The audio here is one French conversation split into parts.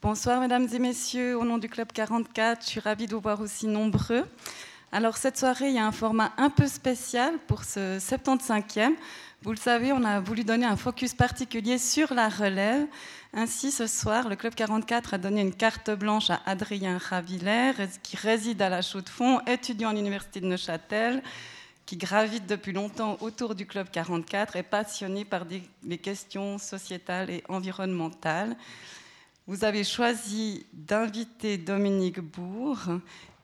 Bonsoir mesdames et messieurs, au nom du Club 44, je suis ravie de vous voir aussi nombreux. Alors cette soirée, il y a un format un peu spécial pour ce 75e. Vous le savez, on a voulu donner un focus particulier sur la relève. Ainsi, ce soir, le Club 44 a donné une carte blanche à Adrien Ravillère, qui réside à la Chaux-de-Fonds, étudiant à l'Université de Neuchâtel, qui gravite depuis longtemps autour du Club 44 et passionné par les questions sociétales et environnementales. Vous avez choisi d'inviter Dominique Bourg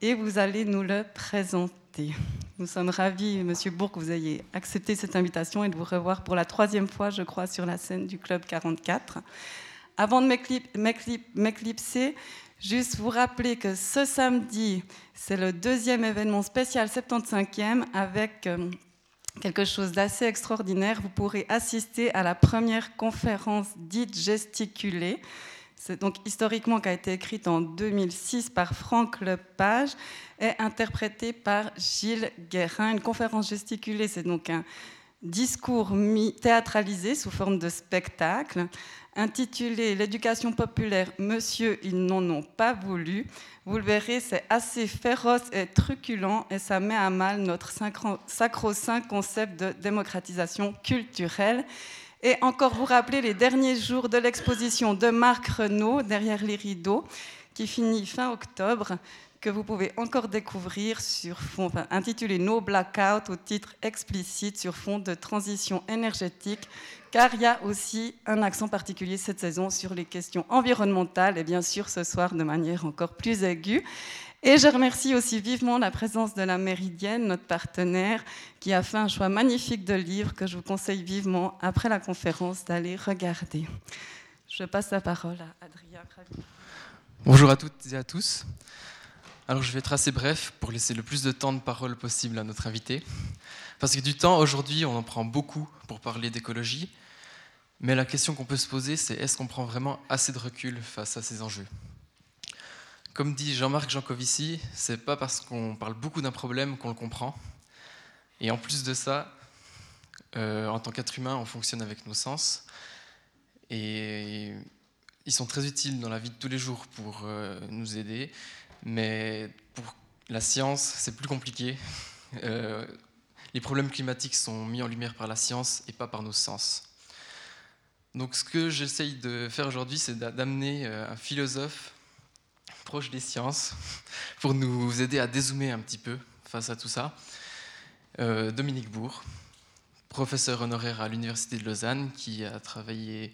et vous allez nous le présenter. Nous sommes ravis, Monsieur Bourg, que vous ayez accepté cette invitation et de vous revoir pour la troisième fois, je crois, sur la scène du Club 44. Avant de m'éclipser, juste vous rappeler que ce samedi, c'est le deuxième événement spécial 75e avec euh, quelque chose d'assez extraordinaire. Vous pourrez assister à la première conférence dite gesticulée c'est donc historiquement qui été écrite en 2006 par Franck Lepage et interprétée par Gilles Guérin. Une conférence gesticulée, c'est donc un discours théâtralisé sous forme de spectacle intitulé L'éducation populaire, Monsieur, ils n'en ont pas voulu. Vous le verrez, c'est assez féroce et truculent et ça met à mal notre sacro-saint concept de démocratisation culturelle. Et encore vous rappeler les derniers jours de l'exposition de Marc Renault, Derrière les rideaux, qui finit fin octobre, que vous pouvez encore découvrir sur fond, intitulé No Blackout au titre explicite sur fond de transition énergétique, car il y a aussi un accent particulier cette saison sur les questions environnementales et bien sûr ce soir de manière encore plus aiguë. Et je remercie aussi vivement la présence de la Méridienne, notre partenaire, qui a fait un choix magnifique de livres que je vous conseille vivement, après la conférence, d'aller regarder. Je passe la parole à Adrien. Bonjour à toutes et à tous. Alors je vais être assez bref pour laisser le plus de temps de parole possible à notre invité. Parce que du temps, aujourd'hui, on en prend beaucoup pour parler d'écologie. Mais la question qu'on peut se poser, c'est est-ce qu'on prend vraiment assez de recul face à ces enjeux? Comme dit Jean-Marc Jancovici, c'est pas parce qu'on parle beaucoup d'un problème qu'on le comprend. Et en plus de ça, euh, en tant qu'être humain, on fonctionne avec nos sens. Et ils sont très utiles dans la vie de tous les jours pour euh, nous aider. Mais pour la science, c'est plus compliqué. Euh, les problèmes climatiques sont mis en lumière par la science et pas par nos sens. Donc ce que j'essaye de faire aujourd'hui, c'est d'amener un philosophe proche des sciences pour nous aider à dézoomer un petit peu face à tout ça. Euh, Dominique Bourg, professeur honoraire à l'Université de Lausanne, qui a travaillé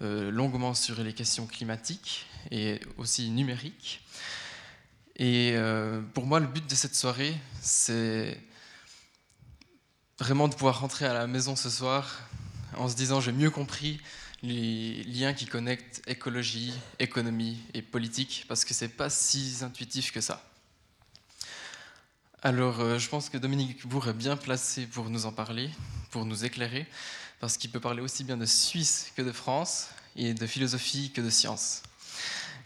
euh, longuement sur les questions climatiques et aussi numériques. Et euh, pour moi, le but de cette soirée, c'est vraiment de pouvoir rentrer à la maison ce soir en se disant j'ai mieux compris les liens qui connectent écologie, économie et politique, parce que c'est pas si intuitif que ça. Alors, euh, je pense que Dominique Bourg est bien placé pour nous en parler, pour nous éclairer, parce qu'il peut parler aussi bien de Suisse que de France, et de philosophie que de science.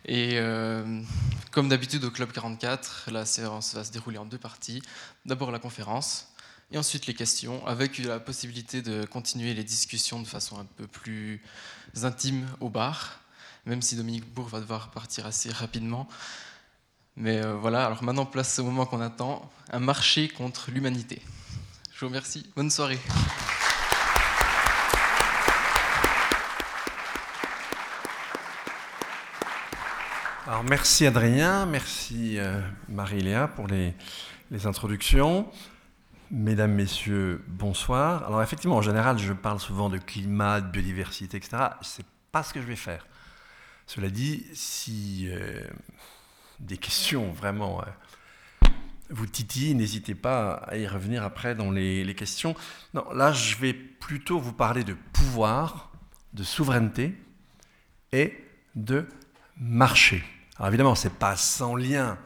Et euh, comme d'habitude au Club 44, la séance va se dérouler en deux parties. D'abord la conférence, et ensuite les questions, avec la possibilité de continuer les discussions de façon un peu plus intime au bar, même si Dominique Bourg va devoir partir assez rapidement. Mais euh, voilà, alors maintenant place au moment qu'on attend, un marché contre l'humanité. Je vous remercie, bonne soirée. Alors merci Adrien, merci euh, Marie-Léa pour les, les introductions. Mesdames, Messieurs, bonsoir. Alors effectivement, en général, je parle souvent de climat, de biodiversité, etc. Ce n'est pas ce que je vais faire. Cela dit, si euh, des questions vraiment euh, vous titillent, n'hésitez pas à y revenir après dans les, les, questions. Non, là, je vais plutôt vous parler de pouvoir, de souveraineté et de marché. Alors évidemment, ce n'est pas sans lien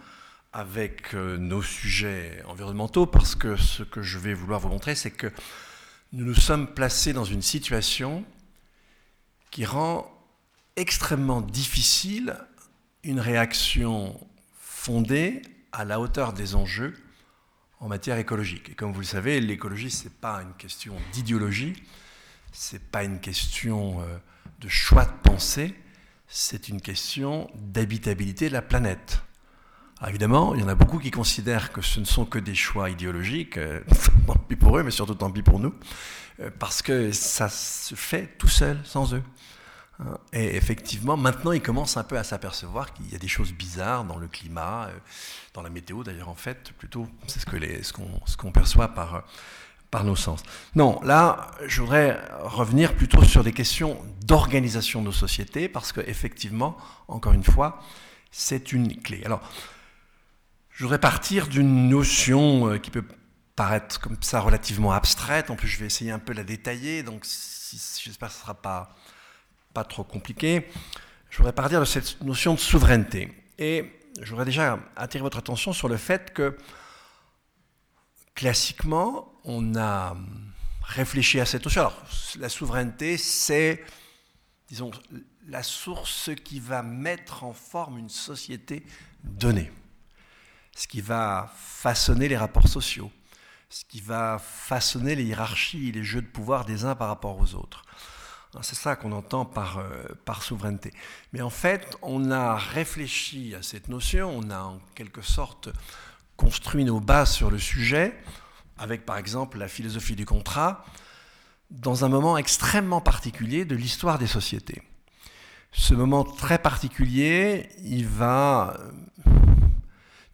avec euh, nos sujets environnementaux parce que ce que je vais vouloir vous montrer, c'est que nous nous sommes placés dans une situation qui rend extrêmement difficile une réaction fondée à la hauteur des enjeux en matière écologique. Et comme vous le savez, l'écologie, ce n'est pas une question d'idéologie, ce n'est pas une question euh, de choix de pensée, c'est une question d'habitabilité de la planète. Évidemment, il y en a beaucoup qui considèrent que ce ne sont que des choix idéologiques, euh, tant pis pour eux, mais surtout tant pis pour nous, euh, parce que ça se fait tout seul, sans eux. Hein. Et effectivement, maintenant, ils commencent un peu à s'apercevoir qu'il y a des choses bizarres dans le climat, euh, dans la météo d'ailleurs, en fait, plutôt, c'est ce qu'on ce qu'on perçoit par, par nos sens. Non, là, je voudrais revenir plutôt sur des questions d'organisation de nos sociétés, parce qu'effectivement, encore une fois, c'est une clé. Alors, je voudrais partir d'une notion euh, qui peut paraître comme ça relativement abstraite, en plus je vais essayer un peu la détailler, donc j'espère que ce ne sera pas trop compliqué. Je voudrais partir de cette notion de souveraineté. Et je voudrais déjà attirer votre attention sur le fait que, classiquement, on a réfléchi à cette notion. Alors, la souveraineté, c'est, disons, la source qui va mettre en forme une société donnée, ce qui va façonner les rapports sociaux, ce qui va façonner les hiérarchies les jeux de pouvoir des uns par rapport aux autres. C'est ça qu'on entend par, euh, par souveraineté. Mais en fait, on a réfléchi à cette notion, on a en quelque sorte construit nos bases sur le sujet, avec par exemple la philosophie du contrat, dans un moment extrêmement particulier de l'histoire des sociétés. Ce moment très particulier, il va, euh,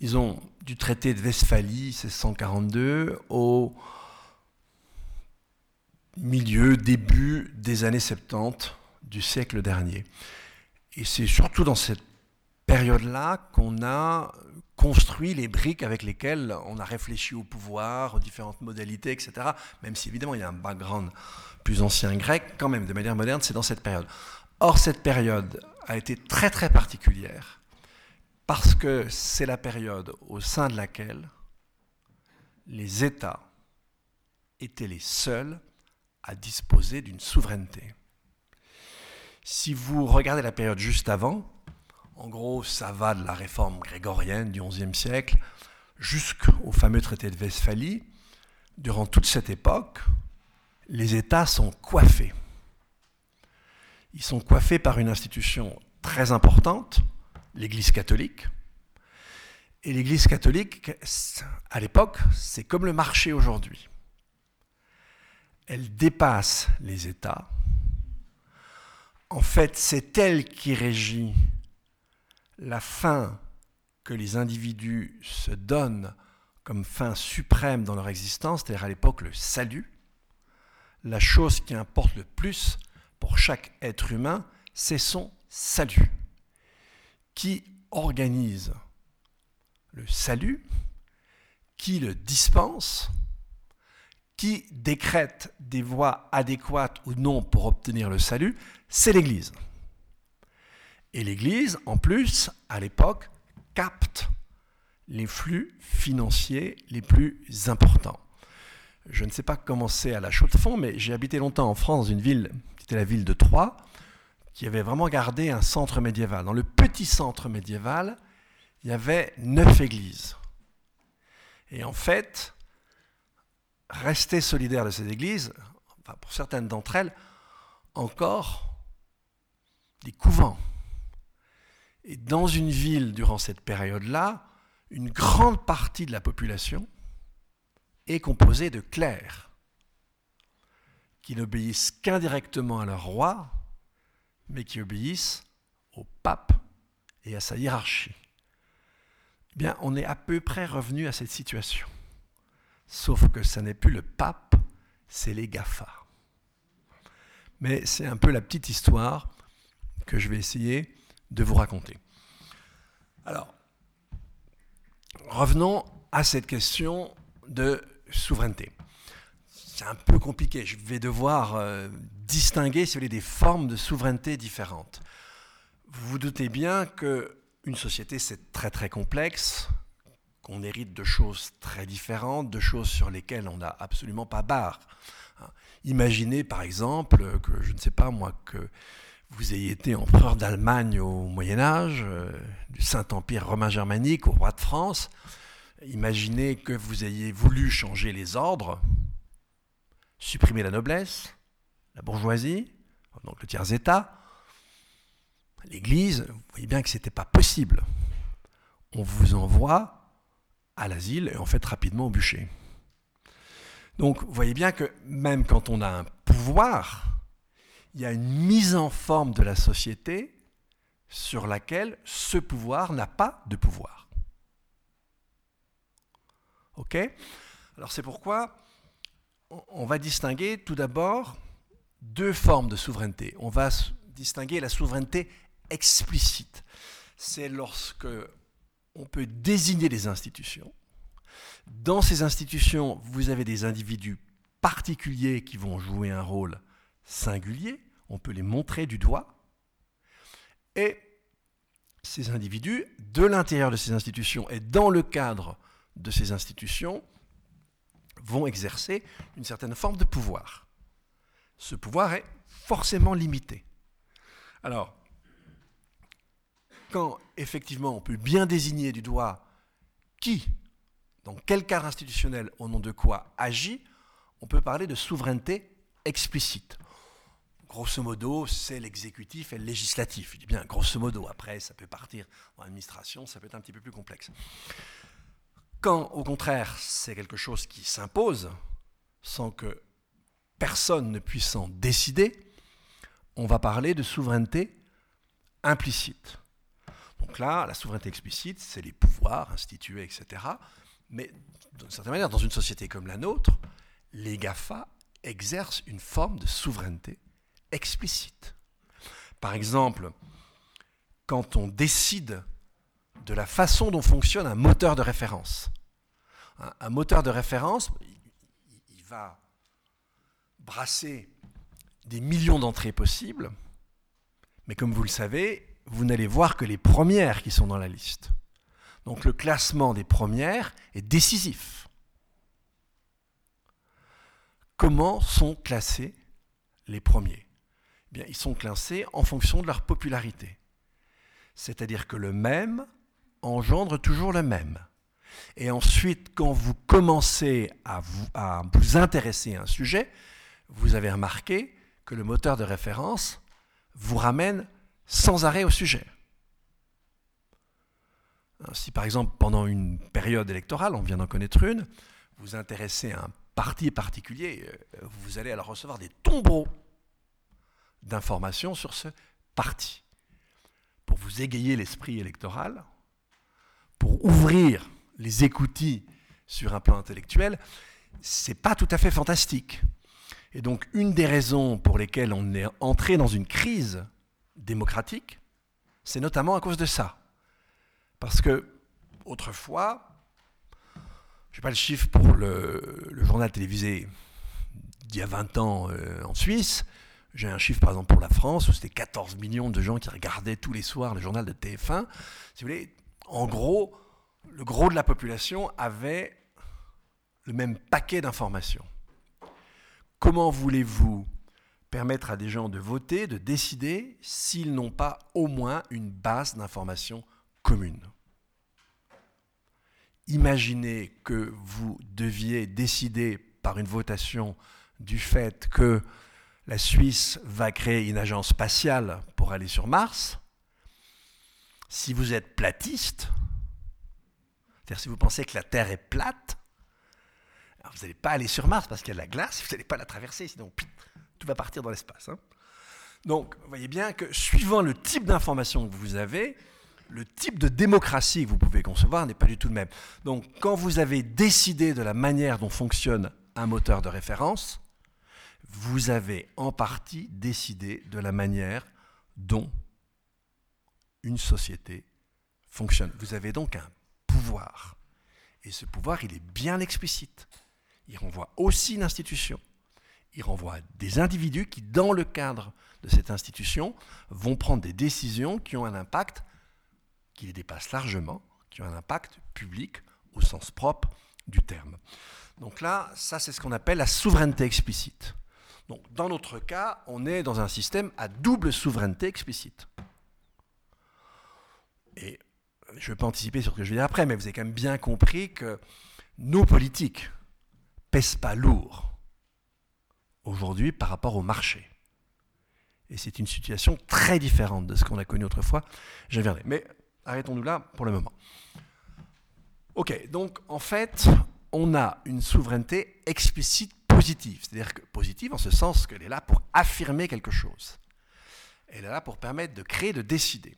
disons, du traité de Westphalie, 1642, au milieu, début des années 70 du siècle dernier. Et c'est surtout dans cette période-là qu'on a construit les briques avec lesquelles on a réfléchi au pouvoir, aux différentes modalités, etc. Même si évidemment il y a un background plus ancien grec, quand même, de manière moderne, c'est dans cette période. Or, cette période a été très très particulière parce que c'est la période au sein de laquelle les États étaient les seuls à disposer d'une souveraineté. Si vous regardez la période juste avant, en gros, ça va de la réforme grégorienne du XIe siècle jusqu'au fameux traité de Westphalie. Durant toute cette époque, les États sont coiffés. Ils sont coiffés par une institution très importante, l'Église catholique. Et l'Église catholique, à l'époque, c'est comme le marché aujourd'hui. Elle dépasse les États. En fait, c'est elle qui régit la fin que les individus se donnent comme fin suprême dans leur existence, c'est-à-dire à, l'époque le salut, la chose qui importe le plus pour chaque être humain, c'est son salut. Qui organise le salut, qui le dispense, qui décrète des voies adéquates ou non pour obtenir le salut, c'est l'Église. Et l'Église, en plus, à l'époque, capte les flux financiers les plus importants. Je ne sais pas comment c'est à la Chaux-de-Fonds, mais j'ai habité longtemps en France dans une ville qui était la ville de Troyes, qui avait vraiment gardé un centre médiéval. Dans le petit centre médiéval, il y avait neuf églises. Et en fait, rester solidaire de ces églises, pour certaines d'entre elles, encore des couvents. Et dans une ville, durant cette période-là, une grande partie de la population est composée de clercs qui n'obéissent qu'indirectement à leur roi, mais qui obéissent au pape et à sa hiérarchie. Eh bien, on est à peu près revenu à cette situation. Sauf que ce n'est plus le pape, c'est les GAFA. Mais c'est un peu la petite histoire que je vais essayer de vous raconter. Alors, revenons à cette question de souveraineté. C'est un peu compliqué. Je vais devoir euh, distinguer, si des formes de souveraineté différentes. Vous vous doutez bien qu'une société, c'est très très complexe, qu'on hérite de choses très différentes, de choses sur lesquelles on n'a absolument pas barre. Imaginez par exemple que, je ne sais pas moi, que vous ayez été empereur d'Allemagne au Moyen Âge, euh, du Saint-Empire romain germanique au roi de France. Imaginez que vous ayez voulu changer les ordres, supprimer la noblesse, la bourgeoisie, donc le tiers-état. l'Église, vous voyez bien que ce n'était pas possible. On vous envoie à l'asile et en fait rapidement au bûcher. Donc vous voyez bien que même quand on a un pouvoir, il y a une mise en forme de la société sur laquelle ce pouvoir n'a pas de pouvoir. OK? Alors c'est pourquoi on va distinguer tout d'abord deux formes de souveraineté. On va distinguer la souveraineté explicite. C'est lorsque on peut désigner des institutions. Dans ces institutions, vous avez des individus particuliers qui vont jouer un rôle singulier. On peut les montrer du doigt. Et ces individus, de l'intérieur de ces institutions et dans le cadre de ces institutions, vont exercer une certaine forme de pouvoir. Ce pouvoir est forcément limité. Alors, quand effectivement on peut bien désigner du doigt qui, dans quel cadre institutionnel, au nom de quoi agit, on peut parler de souveraineté explicite. Grosso modo, c'est l'exécutif et le législatif. Je dis bien grosso modo, après ça peut partir en administration, ça peut être un petit peu plus complexe. Quand au contraire c'est quelque chose qui s'impose, sans que personne ne puisse en décider, on va parler de souveraineté implicite. Donc là, la souveraineté explicite, c'est les pouvoirs institués, etc. Mais d'une certaine manière, dans une société comme la nôtre, les GAFA exercent une forme de souveraineté explicite. Par exemple, quand on décide de la façon dont fonctionne un moteur de référence. Un, moteur de référence, il va brasser des millions d'entrées possibles, mais comme vous le savez, vous n'allez voir que les premières qui sont dans la liste. Donc le classement des premières est décisif. Comment sont classés les premiers? Eh bien, Ils sont classés en fonction de leur popularité. C'est-à-dire que le même engendre toujours le même. Et ensuite, quand vous commencez à vous, à vous intéresser à un sujet, vous avez remarqué que le moteur de référence vous ramène sans arrêt au sujet. Si par exemple, pendant une période électorale, on vient d'en connaître une, vous intéressez à un parti particulier, euh, vous allez alors recevoir des tombereaux d'informations sur ce parti. Pour vous égayer l'esprit électoral, pour ouvrir les écoutilles sur un plan intellectuel, c'est pas tout à fait fantastique. Et donc, une des raisons pour lesquelles on est entré dans une crise démocratique, c'est notamment à cause de ça. Parce que, autrefois, je n'ai pas le chiffre pour le, journal télévisé d'il y a 20 ans euh, en Suisse, j'ai un chiffre par exemple pour la France où c'était 14 millions de gens qui regardaient tous les soirs le journal de TF1. Si vous voulez, en gros, le gros de la population avait le même paquet d'informations. Comment voulez-vous permettre à des gens de voter, de décider, s'ils n'ont pas au moins une base d'informations commune? Imaginez que vous deviez décider par une votation du fait que la Suisse va créer une agence spatiale pour aller sur Mars. Si vous êtes platiste, c'est-à-dire si vous pensez que la Terre est plate, vous n'allez pas aller sur Mars parce qu'il y a de la glace, vous n'allez pas la traverser, sinon tout va partir dans l'espace. Hein. Donc, vous voyez bien que suivant le type d'information que vous avez, le type de démocratie que vous pouvez concevoir n'est pas du tout le même. Donc, quand vous avez décidé de la manière dont fonctionne un moteur de référence, vous avez en partie décidé de la manière dont une société fonctionne. Vous avez donc un pouvoir. Et ce pouvoir, il est bien explicite. Il renvoie aussi une institution. Il renvoie des individus qui, dans le cadre de cette institution, vont prendre des décisions qui ont un impact qui les dépasse largement, qui ont un impact public au sens propre du terme. Donc là, ça c'est ce qu'on appelle la souveraineté explicite. Donc dans notre cas, on est dans un système à double souveraineté explicite. Et je ne vais pas anticiper sur ce que je vais dire après, mais vous avez quand même bien compris que nos politiques pèsent pas lourd aujourd'hui par rapport au marché. Et c'est une situation très différente de ce qu'on a connu autrefois. Je reviendrai. Mais arrêtons-nous là pour le moment. Ok, donc en fait, on a une souveraineté explicite positive. C'est-à-dire que positive en ce sens qu'elle est là pour affirmer quelque chose. Elle est là pour permettre de créer, de décider.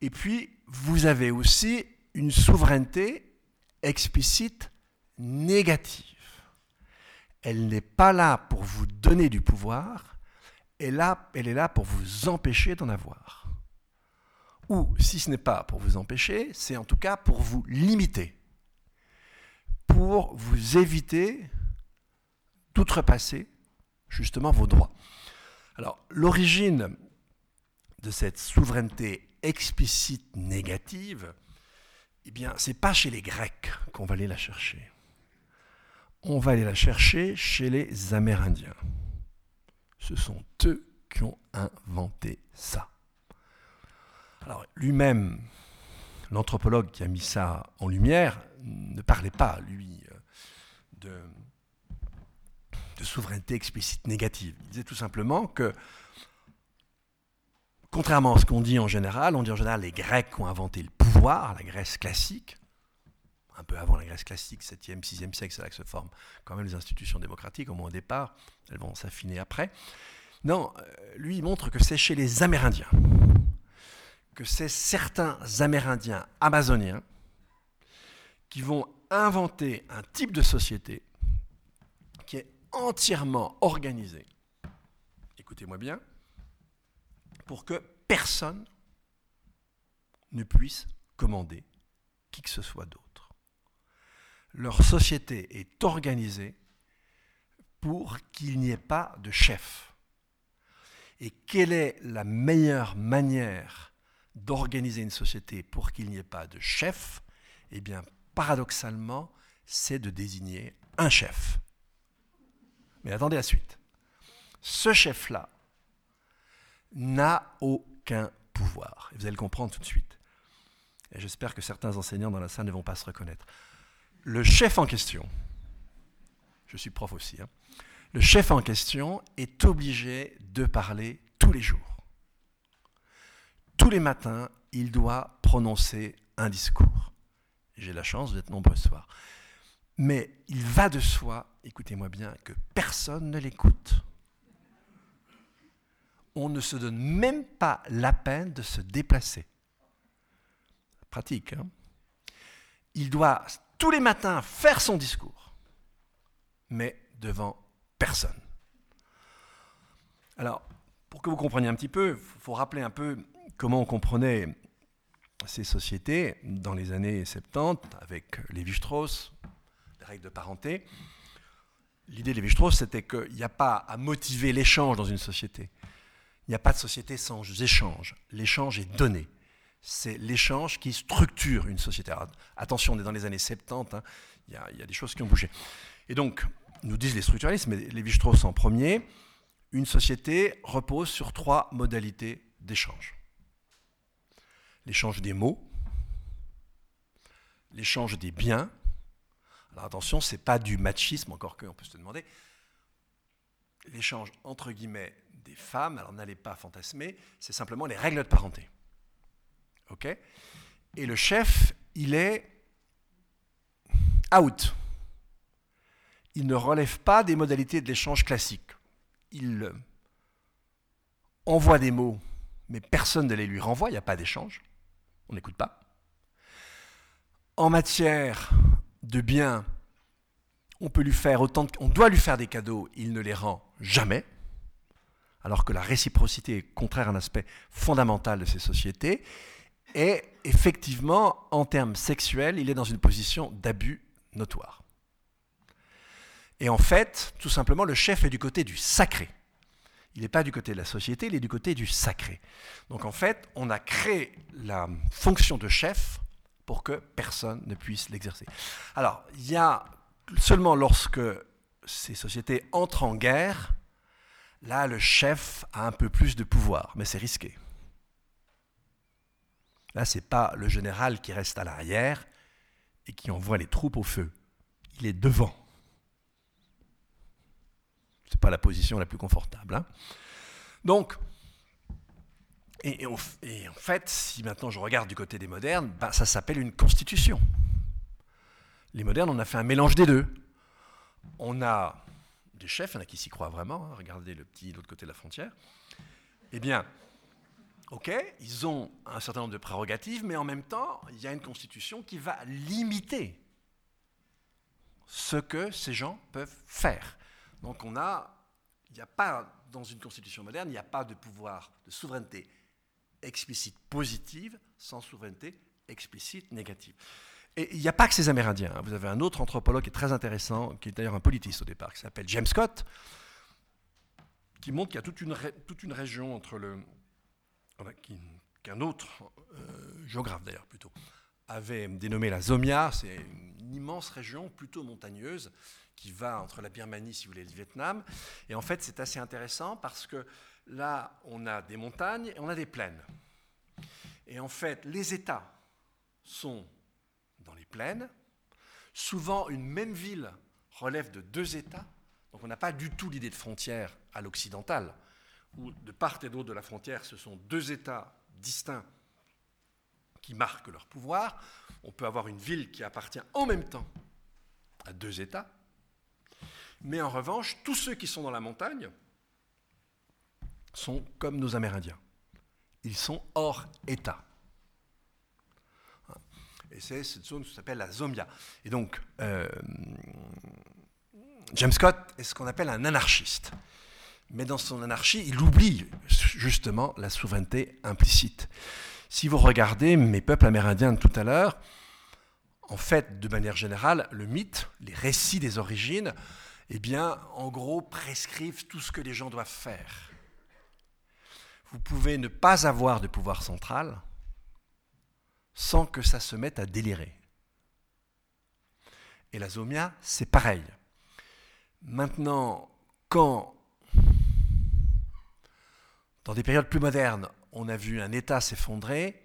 Et puis, vous avez aussi une souveraineté explicite négative. Elle n'est pas là pour vous donner du pouvoir, elle, est là pour vous empêcher d'en avoir. Ou, si ce n'est pas pour vous empêcher, c'est en tout cas pour vous limiter, pour vous éviter d'outrepasser justement vos droits. Alors, l'origine de cette souveraineté explicite négative, eh bien, c'est pas chez les Grecs qu'on va aller la chercher. On va aller la chercher chez les Amérindiens. Ce sont eux qui ont inventé ça. Alors, lui-même, l'anthropologue qui a mis ça en lumière, ne parlait pas, lui, de, de souveraineté explicite négative. Il disait tout simplement que Contrairement à ce qu'on dit en général, on dit en général les Grecs ont inventé le pouvoir, la Grèce classique, un peu avant la Grèce classique, 7e, 6e siècle, c'est là que se forment quand même les institutions démocratiques, au moins au départ, elles vont s'affiner après. Non, euh, lui, il montre que c'est chez les Amérindiens, que c'est certains Amérindiens amazoniens qui vont inventer un type de société qui est entièrement organisé, écoutez-moi bien, pour que personne ne puisse commander qui que ce soit d'autre. Leur société est organisée pour qu'il n'y ait pas de chef. Et quelle est la meilleure manière d'organiser une société pour qu'il n'y ait pas de chef? Eh bien, paradoxalement, c'est de désigner un chef. Mais attendez la suite. Ce chef-là, n'a aucun pouvoir. Et vous allez le comprendre tout de suite. Et j'espère que certains enseignants dans la salle ne vont pas se reconnaître. Le chef en question, je suis prof aussi, hein, le chef en question est obligé de parler tous les jours. Tous les matins, il doit prononcer un discours. J'ai la chance d'être nombreux ce soir. Mais il va de soi, écoutez-moi bien, que personne ne l'écoute on ne se donne même pas la peine de se déplacer. Pratique. Hein Il doit tous les matins faire son discours, mais devant personne. Alors, pour que vous compreniez un petit peu, il faut rappeler un peu comment on comprenait ces sociétés dans les années 70 avec Lévi-Strauss, les règles de parenté. L'idée de Lévi-Strauss, c'était qu'il n'y a pas à motiver l'échange dans une société. Il n'y a pas de société sans échange. L'échange est donné. C'est l'échange qui structure une société. attention, on est dans les années 70, hein. il, y a, des choses qui ont bougé. Et donc, nous disent les structuralistes, mais Lévi-Strauss en premier, une société repose sur trois modalités d'échange. L'échange des mots, l'échange des biens. Alors attention, ce n'est pas du machisme, encore qu'on peut se demander. L'échange entre guillemets des femmes, alors n'allez pas fantasmer, c'est simplement les règles de parenté. OK? Et le chef, il est out. Il ne relève pas des modalités de l'échange classique. Il envoie des mots, mais personne ne les lui renvoie, il n'y a pas d'échange. On n'écoute pas. En matière de biens, on peut lui faire autant on doit lui faire des cadeaux, il ne les rend jamais alors que la réciprocité est contraire à un aspect fondamental de ces sociétés. Et effectivement, en termes sexuels, il est dans une position d'abus notoire. Et en fait, tout simplement, le chef est du côté du sacré. Il n'est pas du côté de la société, il est du côté du sacré. Donc en fait, on a créé la fonction de chef pour que personne ne puisse l'exercer. Alors, il y a seulement lorsque ces sociétés entrent en guerre Là, le chef a un peu plus de pouvoir, mais c'est risqué. Là, ce n'est pas le général qui reste à l'arrière et qui envoie les troupes au feu. Il est devant. Ce n'est pas la position la plus confortable. Hein. Donc, et, en fait, si maintenant je regarde du côté des modernes, ben, ça s'appelle une constitution. Les modernes, on a fait un mélange des deux. On a des chefs, il y en a qui s'y croient vraiment, hein, regardez le petit l'autre côté de la frontière. Eh bien, ok, ils ont un certain nombre de prérogatives, mais en même temps, il y a une constitution qui va limiter ce que ces gens peuvent faire. Donc on a, il n'y a pas, dans une constitution moderne, il n'y a pas de pouvoir de souveraineté explicite positive sans souveraineté explicite négative. Et il n'y a pas que ces Amérindiens. Hein. Vous avez un autre anthropologue qui est très intéressant, qui est d'ailleurs un politiste au départ, qui s'appelle James Scott, qui montre qu'il y a toute une, toute une région entre le. Qu'un autre euh, géographe d'ailleurs plutôt avait dénommé la Zomia, c'est une immense région plutôt montagneuse qui va entre la Birmanie, si vous voulez, et le Vietnam. Et en fait, c'est assez intéressant parce que là, on a des montagnes et on a des plaines. Et en fait, les États sont dans les plaines. Souvent, une même ville relève de deux États. Donc on n'a pas du tout l'idée de frontière à l'occidental, où de part et d'autre de la frontière, ce sont deux États distincts qui marquent leur pouvoir. On peut avoir une ville qui appartient en même temps à deux États. Mais en revanche, tous ceux qui sont dans la montagne sont comme nos Amérindiens. Ils sont hors État. Et c'est cette zone qui s'appelle la Zomia. Et donc, euh, James Scott est ce qu'on appelle un anarchiste. Mais dans son anarchie, il oublie justement la souveraineté implicite. Si vous regardez mes peuples amérindiens de tout à l'heure, en fait, de manière générale, le mythe, les récits des origines, eh bien, en gros, prescrivent tout ce que les gens doivent faire. Vous pouvez ne pas avoir de pouvoir central, sans que ça se mette à délirer. Et la zomia, c'est pareil. Maintenant, quand, dans des périodes plus modernes, on a vu un État s'effondrer,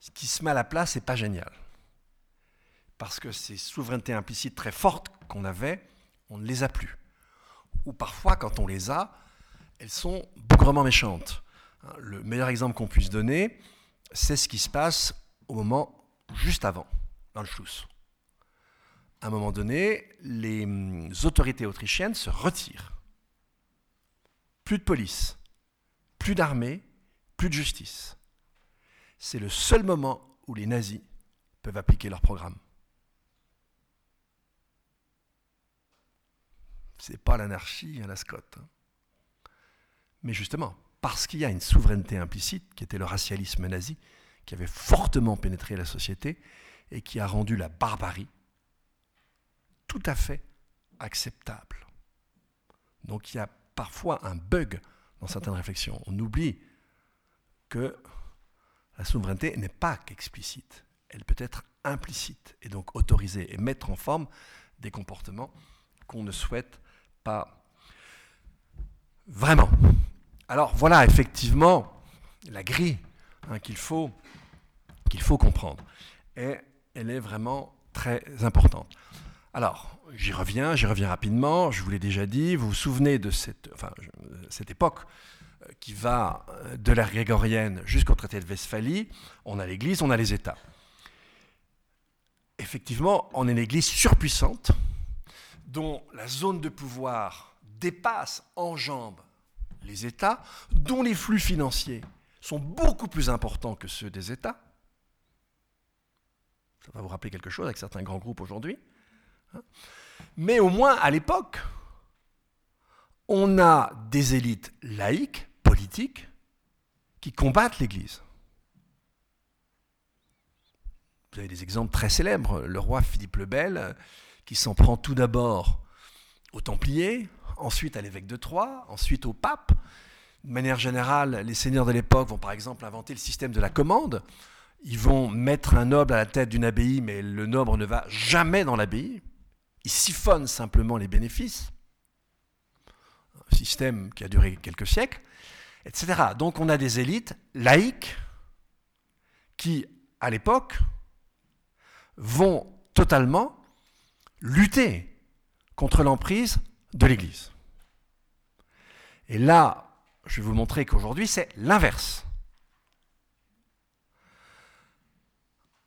ce qui se met à la place n'est pas génial. Parce que ces souverainetés implicites très fortes qu'on avait, on ne les a plus. Ou parfois, quand on les a, elles sont bougrement méchantes. Le meilleur exemple qu'on puisse donner, c'est ce qui se passe au moment juste avant, dans le Schluss. À un moment donné, les autorités autrichiennes se retirent. Plus de police, plus d'armée, plus de justice. C'est le seul moment où les nazis peuvent appliquer leur programme. Ce n'est pas l'anarchie à la Scott. Hein. Mais justement, parce qu'il y a une souveraineté implicite, qui était le racialisme nazi, qui avait fortement pénétré la société et qui a rendu la barbarie tout à fait acceptable. Donc il y a parfois un bug dans certaines réflexions. On oublie que la souveraineté n'est pas qu'explicite, elle peut être implicite et donc autoriser et mettre en forme des comportements qu'on ne souhaite pas vraiment. Alors voilà effectivement la grille hein, qu'il faut, qu'il faut comprendre. Et elle est vraiment très importante. Alors, j'y reviens, j'y reviens rapidement, je vous l'ai déjà dit, vous vous souvenez de cette, époque euh, qui va euh, de l'ère grégorienne jusqu'au traité de Westphalie, on a l'Église, on a les États. Effectivement, on est une Église surpuissante, dont la zone de pouvoir dépasse, enjambe les États, dont les flux financiers sont beaucoup plus importants que ceux des États. Ça va vous rappeler quelque chose avec certains grands groupes aujourd'hui. Hein. Mais au moins, à l'époque, on a des élites laïques, politiques, qui combattent l'Église. Vous avez des exemples très célèbres. Le roi Philippe le Bel, qui s'en prend tout d'abord aux Templiers, ensuite à l'évêque de Troyes, ensuite au pape. De manière générale, les seigneurs de l'époque vont par exemple inventer le système de la commande. Ils vont mettre un noble à la tête d'une abbaye, mais le noble ne va jamais dans l'abbaye. Il siphonne simplement les bénéfices. Un système qui a duré quelques siècles, etc. Donc on a des élites laïques qui, à l'époque, vont totalement lutter contre l'emprise de l'Église. Et là, je vais vous montrer qu'aujourd'hui, c'est l'inverse.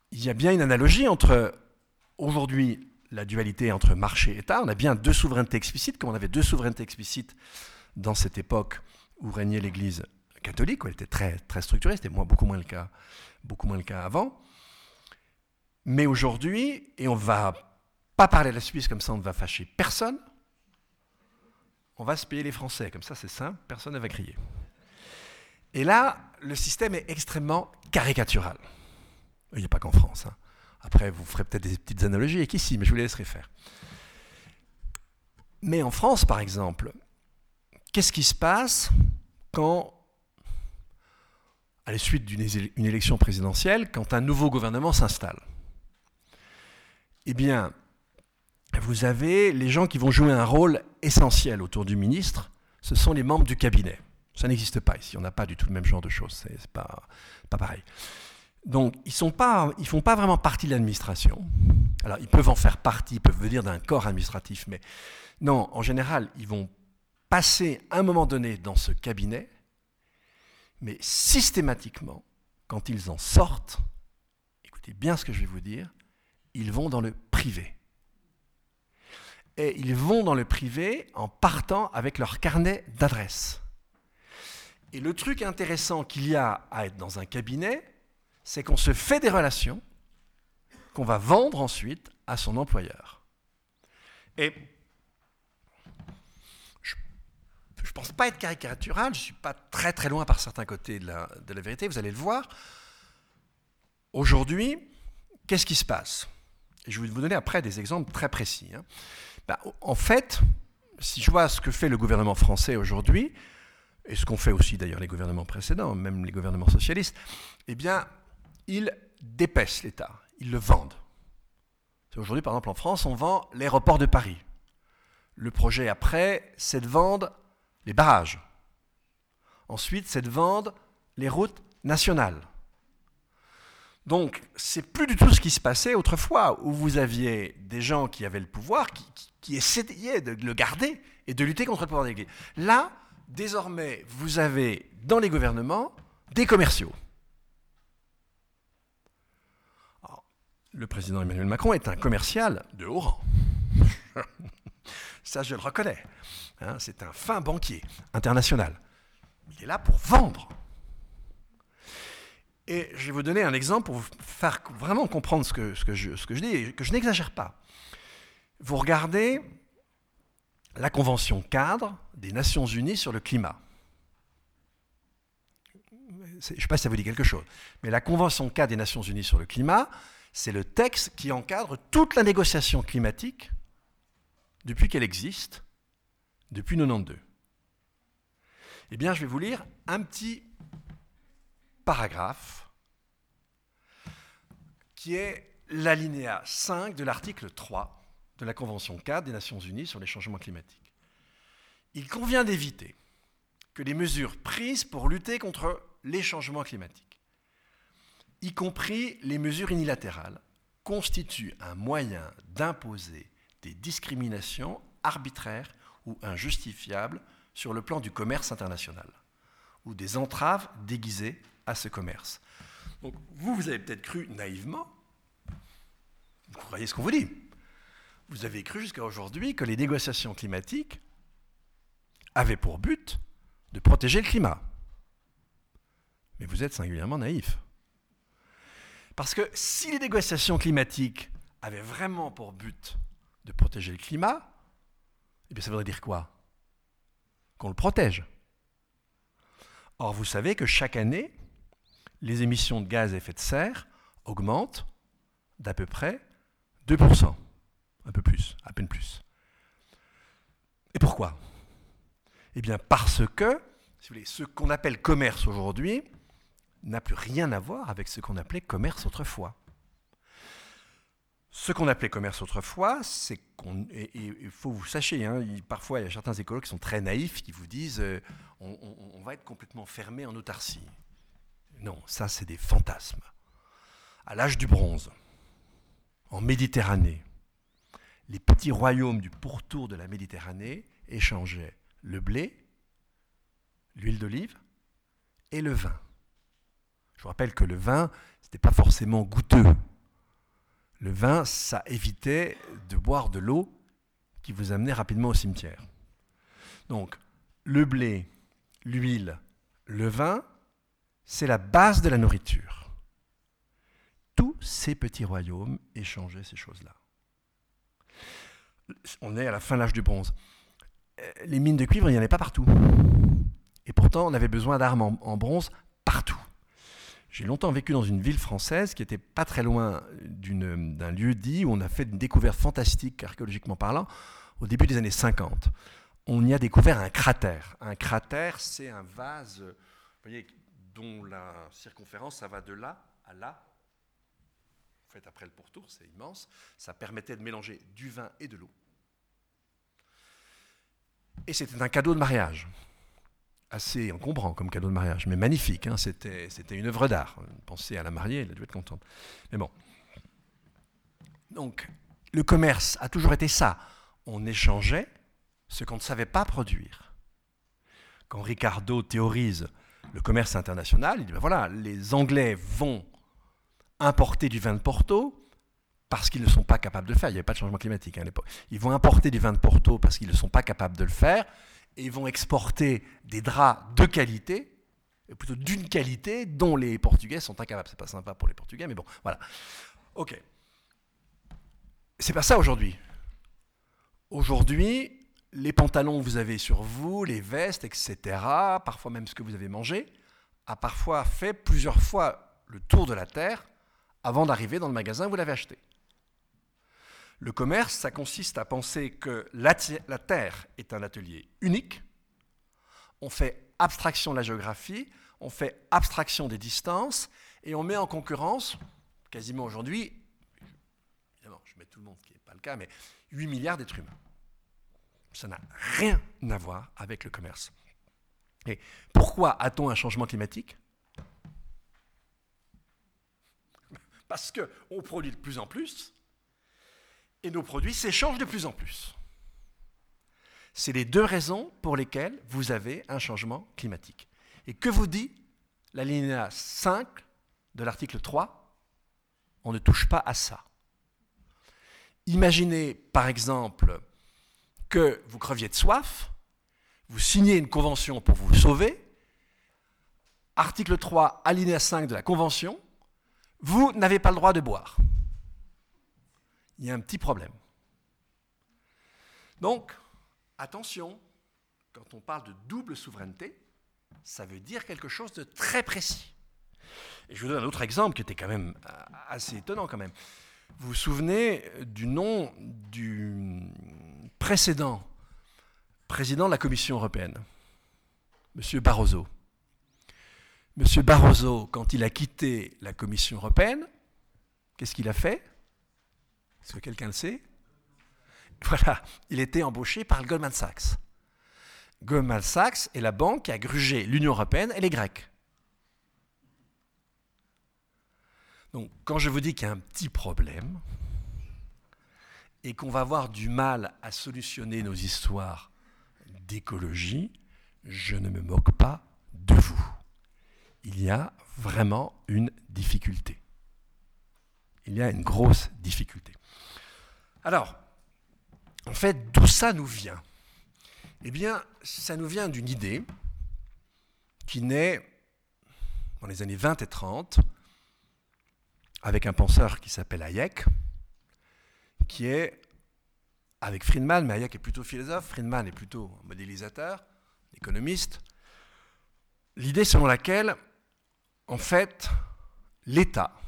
Il y a bien une analogie entre aujourd'hui la dualité entre marché et État. On a bien deux souverainetés explicites, comme on avait deux souverainetés explicites dans cette époque où régnait l'Église catholique, où elle était très, très structurée, c'était beaucoup moins le cas, beaucoup moins le cas avant. Mais aujourd'hui, et on ne va pas parler de la Suisse comme ça, on ne va fâcher personne, on va se payer les Français, comme ça c'est simple, personne ne va crier. Et là, le système est extrêmement caricatural. Il n'y a pas qu'en France. Hein. Après, vous ferez peut-être des petites analogies avec ici, mais je vous les laisserai faire. Mais en France, par exemple, qu'est-ce qui se passe quand, à la suite d'une élection présidentielle, quand un nouveau gouvernement s'installe? Eh bien, vous avez les gens qui vont jouer un rôle essentiel autour du ministre, ce sont les membres du cabinet. Ça n'existe pas ici, on n'a pas du tout le même genre de choses, c'est pas, pas pareil. Donc, ils ne font pas vraiment partie de l'administration. Alors, ils peuvent en faire partie, ils peuvent venir d'un corps administratif, mais non, en général, ils vont passer un moment donné dans ce cabinet, mais systématiquement, quand ils en sortent, écoutez bien ce que je vais vous dire, ils vont dans le privé. Et ils vont dans le privé en partant avec leur carnet d'adresses. Et le truc intéressant qu'il y a à être dans un cabinet, c'est qu'on se fait des relations qu'on va vendre ensuite à son employeur. Et je ne pense pas être caricatural, je ne suis pas très très loin par certains côtés de la, vérité, vous allez le voir. Aujourd'hui, qu'est-ce qui se passe? Et je vais vous donner après des exemples très précis. Hein. Ben, en fait, si je vois ce que fait le gouvernement français aujourd'hui, et ce qu'ont fait aussi d'ailleurs les gouvernements précédents, même les gouvernements socialistes, eh bien, ils dépècent l'État, ils le vendent. Aujourd'hui, par exemple, en France, on vend l'aéroport de Paris. Le projet après, c'est de vendre les barrages. Ensuite, c'est de vendre les routes nationales. Donc, c'est plus du tout ce qui se passait autrefois, où vous aviez des gens qui avaient le pouvoir, qui, essayaient de le garder et de lutter contre le pouvoir des Là, désormais, vous avez dans les gouvernements des commerciaux. Le président Emmanuel Macron est un commercial de haut rang. Ça, je le reconnais. Hein, c'est un fin banquier international. Il est là pour vendre. Et je vais vous donner un exemple pour vous faire vraiment comprendre ce que, je, ce que je dis et que je n'exagère pas. Vous regardez la Convention cadre des Nations Unies sur le climat. Je ne sais pas si ça vous dit quelque chose, mais la Convention cadre des Nations Unies sur le climat, c'est le texte qui encadre toute la négociation climatique depuis qu'elle existe, depuis 92. Eh bien, je vais vous lire un petit paragraphe qui est l'alinéa 5 de l'article 3 de la Convention 4 des Nations Unies sur les changements climatiques. Il convient d'éviter que les mesures prises pour lutter contre les changements climatiques y compris les mesures unilatérales, constituent un moyen d'imposer des discriminations arbitraires ou injustifiables sur le plan du commerce international, ou des entraves déguisées à ce commerce. Vous, vous avez peut-être cru naïvement, vous croyez ce qu'on vous dit, vous avez cru jusqu'à aujourd'hui que les négociations climatiques avaient pour but de protéger le climat. Mais vous êtes singulièrement naïf. Parce que si les négociations climatiques avaient vraiment pour but de protéger le climat, eh bien ça voudrait dire quoi? Qu'on le protège. Or, vous savez que chaque année, les émissions de gaz à effet de serre augmentent d'à peu près 2%. Un peu plus, à peine plus. Et pourquoi? Eh bien parce que, si vous voulez, ce qu'on appelle commerce aujourd'hui, n'a plus rien à voir avec ce qu'on appelait commerce autrefois. Ce qu'on appelait commerce autrefois, c'est qu'on. il faut vous sachiez, hein, parfois il y a certains écolos qui sont très naïfs, qui vous disent euh, on, va être complètement fermé en autarcie. Non, ça c'est des fantasmes. À l'âge du bronze, en Méditerranée, les petits royaumes du pourtour de la Méditerranée échangeaient le blé l'huile d'olive et le vin. Je vous rappelle que le vin, ce n'était pas forcément goûteux. Le vin, ça évitait de boire de l'eau qui vous amenait rapidement au cimetière. Donc, le blé, l'huile, le vin, c'est la base de la nourriture. Tous ces petits royaumes échangeaient ces choses-là. On est à la fin de l'âge du bronze. Euh, les mines de cuivre, il n'y en avait pas partout. Et pourtant, on avait besoin d'armes en, bronze partout. J'ai longtemps vécu dans une ville française qui était pas très loin d'un lieu dit où on a fait une découverte fantastique, archéologiquement parlant, au début des années 50. On y a découvert un cratère. Un cratère, c'est un vase voyez, dont la circonférence, ça va de là à là. En fait, après le pourtour, c'est immense. Ça permettait de mélanger du vin et de l'eau. Et c'était un cadeau de mariage. Assez encombrant comme cadeau de mariage, mais magnifique. Hein. C'était, une œuvre d'art. Pensez à la mariée, elle a dû être contente. Mais bon. Donc, le commerce a toujours été ça. On échangeait ce qu'on ne savait pas produire. Quand Ricardo théorise le commerce international, il dit ben voilà, les Anglais vont importer du vin de Porto, parce qu'ils ne sont pas capables de le faire. Il n'y avait pas de changement climatique hein, à l'époque. Ils vont importer du vin de Porto parce qu'ils ne sont pas capables de le faire, et ils vont exporter des draps de qualité, plutôt d'une qualité dont les Portugais sont incapables. C'est pas sympa pour les Portugais, mais bon, voilà. Ok. C'est pas ça aujourd'hui. Aujourd'hui, les pantalons que vous avez sur vous, les vestes, etc., parfois même ce que vous avez mangé, a parfois fait plusieurs fois le tour de la Terre avant d'arriver dans le magasin où vous l'avez acheté. Le commerce, ça consiste à penser que la, Terre est un atelier unique. On fait abstraction de la géographie, on fait abstraction des distances, et on met en concurrence, quasiment aujourd'hui, évidemment, je mets tout le monde, qui n'est pas le cas, mais 8 milliards d'êtres humains. Ça n'a rien à voir avec le commerce. Et pourquoi a-t-on un changement climatique? Parce qu'on produit de plus en plus, et nos produits s'échangent de plus en plus. C'est les deux raisons pour lesquelles vous avez un changement climatique. Et que vous dit l'alinéa 5 de l'article 3 On ne touche pas à ça. Imaginez par exemple que vous creviez de soif, vous signez une convention pour vous sauver, article 3, alinéa 5 de la convention, vous n'avez pas le droit de boire il y a un petit problème. Donc, attention, quand on parle de double souveraineté, ça veut dire quelque chose de très précis. Et je vous donne un autre exemple qui était quand même euh, assez étonnant quand même. Vous vous souvenez du nom du précédent président de la Commission européenne, M. Barroso. M. Barroso, quand il a quitté la Commission européenne, qu'est-ce qu'il a fait? Est-ce que quelqu'un le sait? Voilà, il était embauché par Goldman Sachs. Goldman Sachs est la banque qui a grugé l'Union européenne et les Grecs. Donc, quand je vous dis qu'il y a un petit problème et qu'on va avoir du mal à solutionner nos histoires d'écologie, je ne me moque pas de vous. Il y a vraiment une difficulté. Il y a une grosse difficulté. Alors, en fait, d'où ça nous vient? Eh bien, ça nous vient d'une idée qui naît dans les années 20 et 30 avec un penseur qui s'appelle Hayek, qui est avec Friedman, mais Hayek est plutôt philosophe, Friedman est plutôt modélisateur, économiste. L'idée selon laquelle, en fait, l'État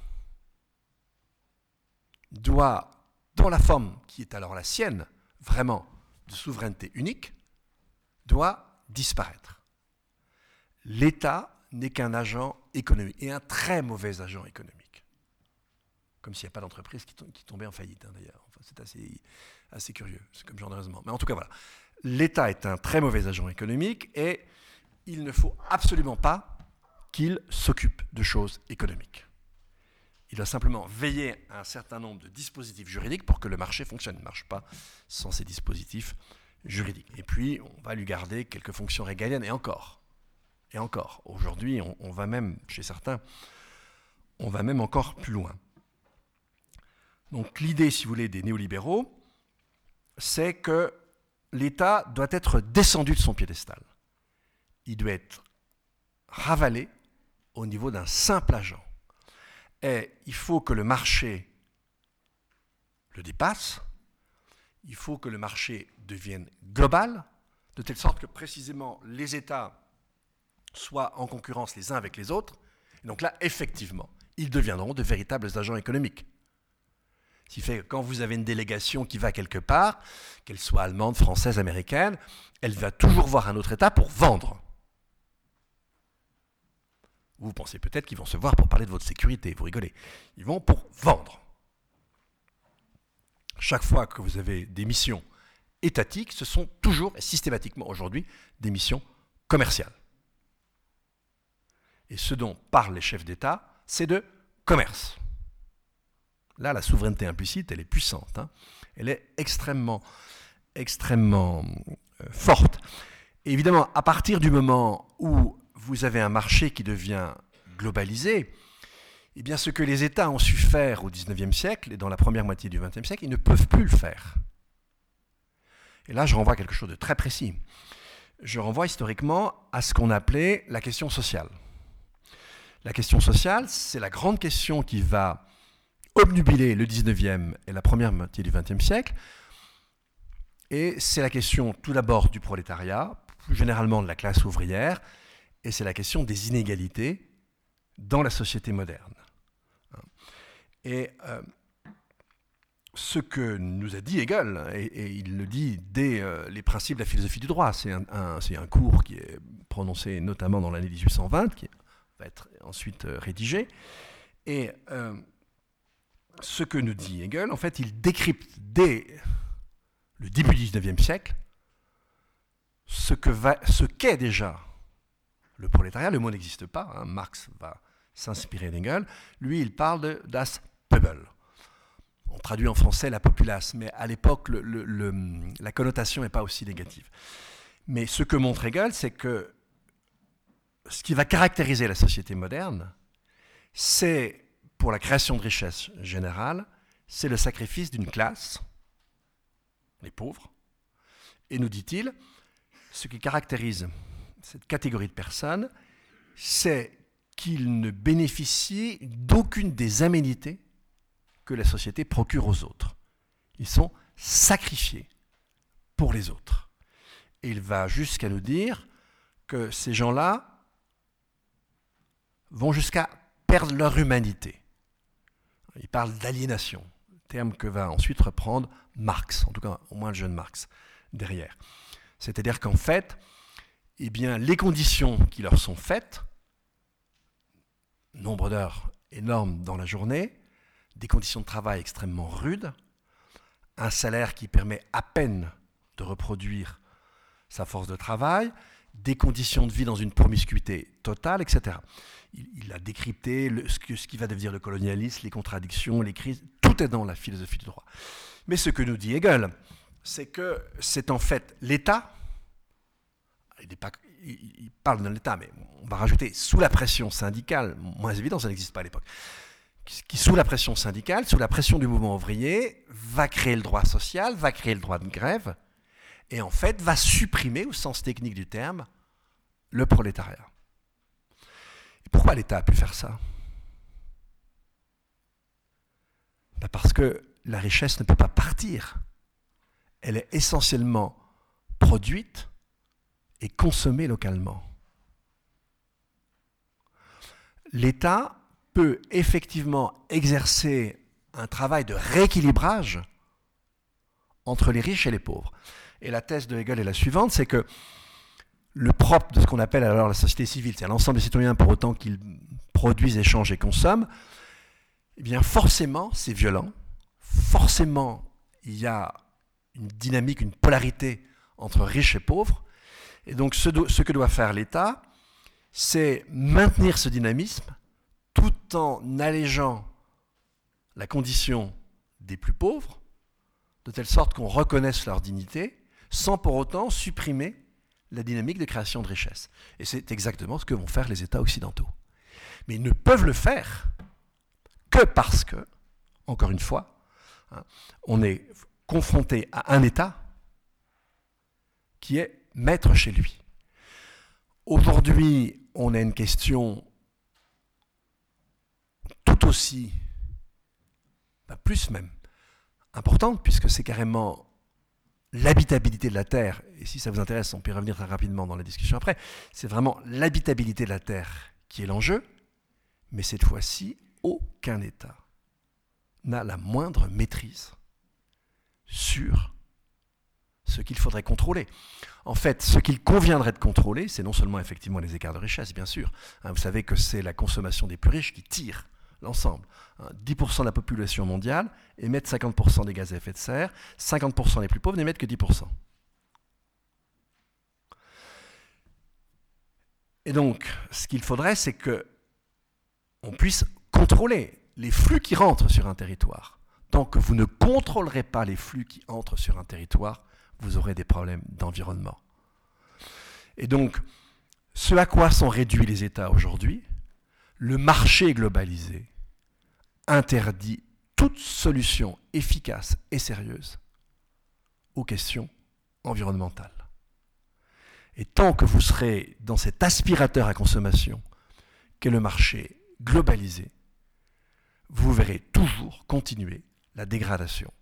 doit dans la forme qui est alors la sienne, vraiment de souveraineté unique, doit disparaître. L'État n'est qu'un agent économique, et un très mauvais agent économique. Comme s'il n'y a pas d'entreprise qui, tombait en faillite, hein, d'ailleurs. c'est assez, curieux, c'est comme genre de. Mais en tout cas, voilà. L'État est un très mauvais agent économique, et il ne faut absolument pas qu'il s'occupe de choses économiques. Il doit simplement veiller à un certain nombre de dispositifs juridiques pour que le marché fonctionne. Il ne marche pas sans ces dispositifs juridiques. Et puis, on va lui garder quelques fonctions régaliennes et encore. Et encore, aujourd'hui, on, va même, chez certains, on va même encore plus loin. Donc l'idée, si vous voulez, des néolibéraux, c'est que l'État doit être descendu de son piédestal. Il doit être ravalé au niveau d'un simple agent. Et il faut que le marché le dépasse, il faut que le marché devienne global, de telle sorte que précisément les États soient en concurrence les uns avec les autres. Et donc là, effectivement, ils deviendront de véritables agents économiques. Ce qui fait que quand vous avez une délégation qui va quelque part, qu'elle soit allemande, française, américaine, elle va toujours voir un autre État pour vendre. Vous pensez peut-être qu'ils vont se voir pour parler de votre sécurité, vous rigolez. Ils vont pour vendre. Chaque fois que vous avez des missions étatiques, ce sont toujours et systématiquement aujourd'hui des missions commerciales. Et ce dont parlent les chefs d'État, c'est de commerce. Là, la souveraineté implicite, elle est puissante. Hein. Elle est extrêmement, extrêmement euh, forte. évidemment, à partir du moment où vous avez un marché qui devient globalisé, eh bien, ce que les États ont su faire au XIXe siècle et dans la première moitié du XXe siècle, ils ne peuvent plus le faire. Et là, je renvoie à quelque chose de très précis. Je renvoie historiquement à ce qu'on appelait la question sociale. La question sociale, c'est la grande question qui va obnubiler le 19e et la première moitié du 20e siècle. Et c'est la question tout d'abord du prolétariat, plus généralement de la classe ouvrière, et c'est la question des inégalités dans la société moderne. Et euh, ce que nous a dit Hegel, et, il le dit dès euh, les principes de la philosophie du droit, c'est un, cours qui est prononcé notamment dans l'année 1820, qui va être ensuite euh, rédigé. Et ce que nous dit Hegel, en fait, il décrypte dès le début du XIXe siècle ce qu'est déjà le prolétariat. Le mot n'existe pas, hein. Marx va s'inspirer d'Hegel. Lui, il parle de das Pöbel. On traduit en français la populace, mais à l'époque, la connotation n'est pas aussi négative. Mais ce que montre Hegel, c'est que ce qui va caractériser la société moderne, c'est, pour la création de richesse générale, c'est le sacrifice d'une classe, les pauvres. Et nous dit-il, ce qui caractérise cette catégorie de personnes, c'est qu'ils ne bénéficient d'aucune des aménités que la société procure aux autres. Ils sont sacrifiés pour les autres. Et il va jusqu'à nous dire que ces gens-là vont jusqu'à perdre leur humanité. Il parle d'aliénation, terme que va ensuite reprendre Marx, en tout cas au moins le jeune Marx, derrière. C'est-à-dire qu'en fait, eh bien, les conditions qui leur sont faites, nombre d'heures énormes dans la journée, des conditions de travail extrêmement rudes, un salaire qui permet à peine de reproduire sa force de travail, des conditions de vie dans une promiscuité totale, etc. Il, a décrypté ce, qui va devenir le colonialisme, les contradictions, les crises, tout est dans la philosophie du droit. Mais ce que nous dit Hegel, c'est que c'est en fait l'État, il, parle de l'État, mais on va rajouter sous la pression syndicale, moins évident, ça n'existe pas à l'époque, qui, sous la pression syndicale, sous la pression du mouvement ouvrier, va créer le droit social, va créer le droit de grève, et en fait va supprimer, au sens technique du terme, le prolétariat. Pourquoi l'État a pu faire ça? Ben Parce que la richesse ne peut pas partir. Elle est essentiellement produite et consommée localement. L'État peut effectivement exercer un travail de rééquilibrage entre les riches et les pauvres. Et la thèse de Hegel est la suivante, c'est que le propre de ce qu'on appelle alors la société civile, c'est l'ensemble des citoyens pour autant qu'ils produisent, échangent et consomment, eh bien forcément c'est violent, forcément il y a une dynamique, une polarité entre riches et pauvres, et donc ce, que doit faire l'État, c'est maintenir ce dynamisme tout en allégeant la condition des plus pauvres, de telle sorte qu'on reconnaisse leur dignité, sans pour autant supprimer la dynamique de création de richesse. Et c'est exactement ce que vont faire les États occidentaux. Mais ils ne peuvent le faire que parce que, encore une fois, hein, on est confronté à un État qui est maître chez lui. Aujourd'hui, on a une question tout aussi, bah, plus même, importante, puisque c'est carrément l'habitabilité de la Terre, et si ça vous intéresse, on peut y revenir très rapidement dans la discussion après, c'est vraiment l'habitabilité de la Terre qui est l'enjeu, mais cette fois-ci, aucun État n'a la moindre maîtrise sur ce qu'il faudrait contrôler. En fait, ce qu'il conviendrait de contrôler, c'est non seulement effectivement les écarts de richesse, bien sûr. Hein, vous savez que c'est la consommation des plus riches qui tire l'ensemble. 10% hein, de la population mondiale émettent 50% des gaz à effet de serre, 50% des plus pauvres n'émettent que 10%. Et donc, ce qu'il faudrait, c'est que on puisse contrôler les flux qui rentrent sur un territoire. Tant que vous ne contrôlerez pas les flux qui entrent sur un territoire, vous aurez des problèmes d'environnement. Et donc, ce à quoi sont réduits les États aujourd'hui, le marché globalisé interdit toute solution efficace et sérieuse aux questions environnementales. Et tant que vous serez dans cet aspirateur à consommation qu'est le marché globalisé, vous verrez toujours continuer la dégradation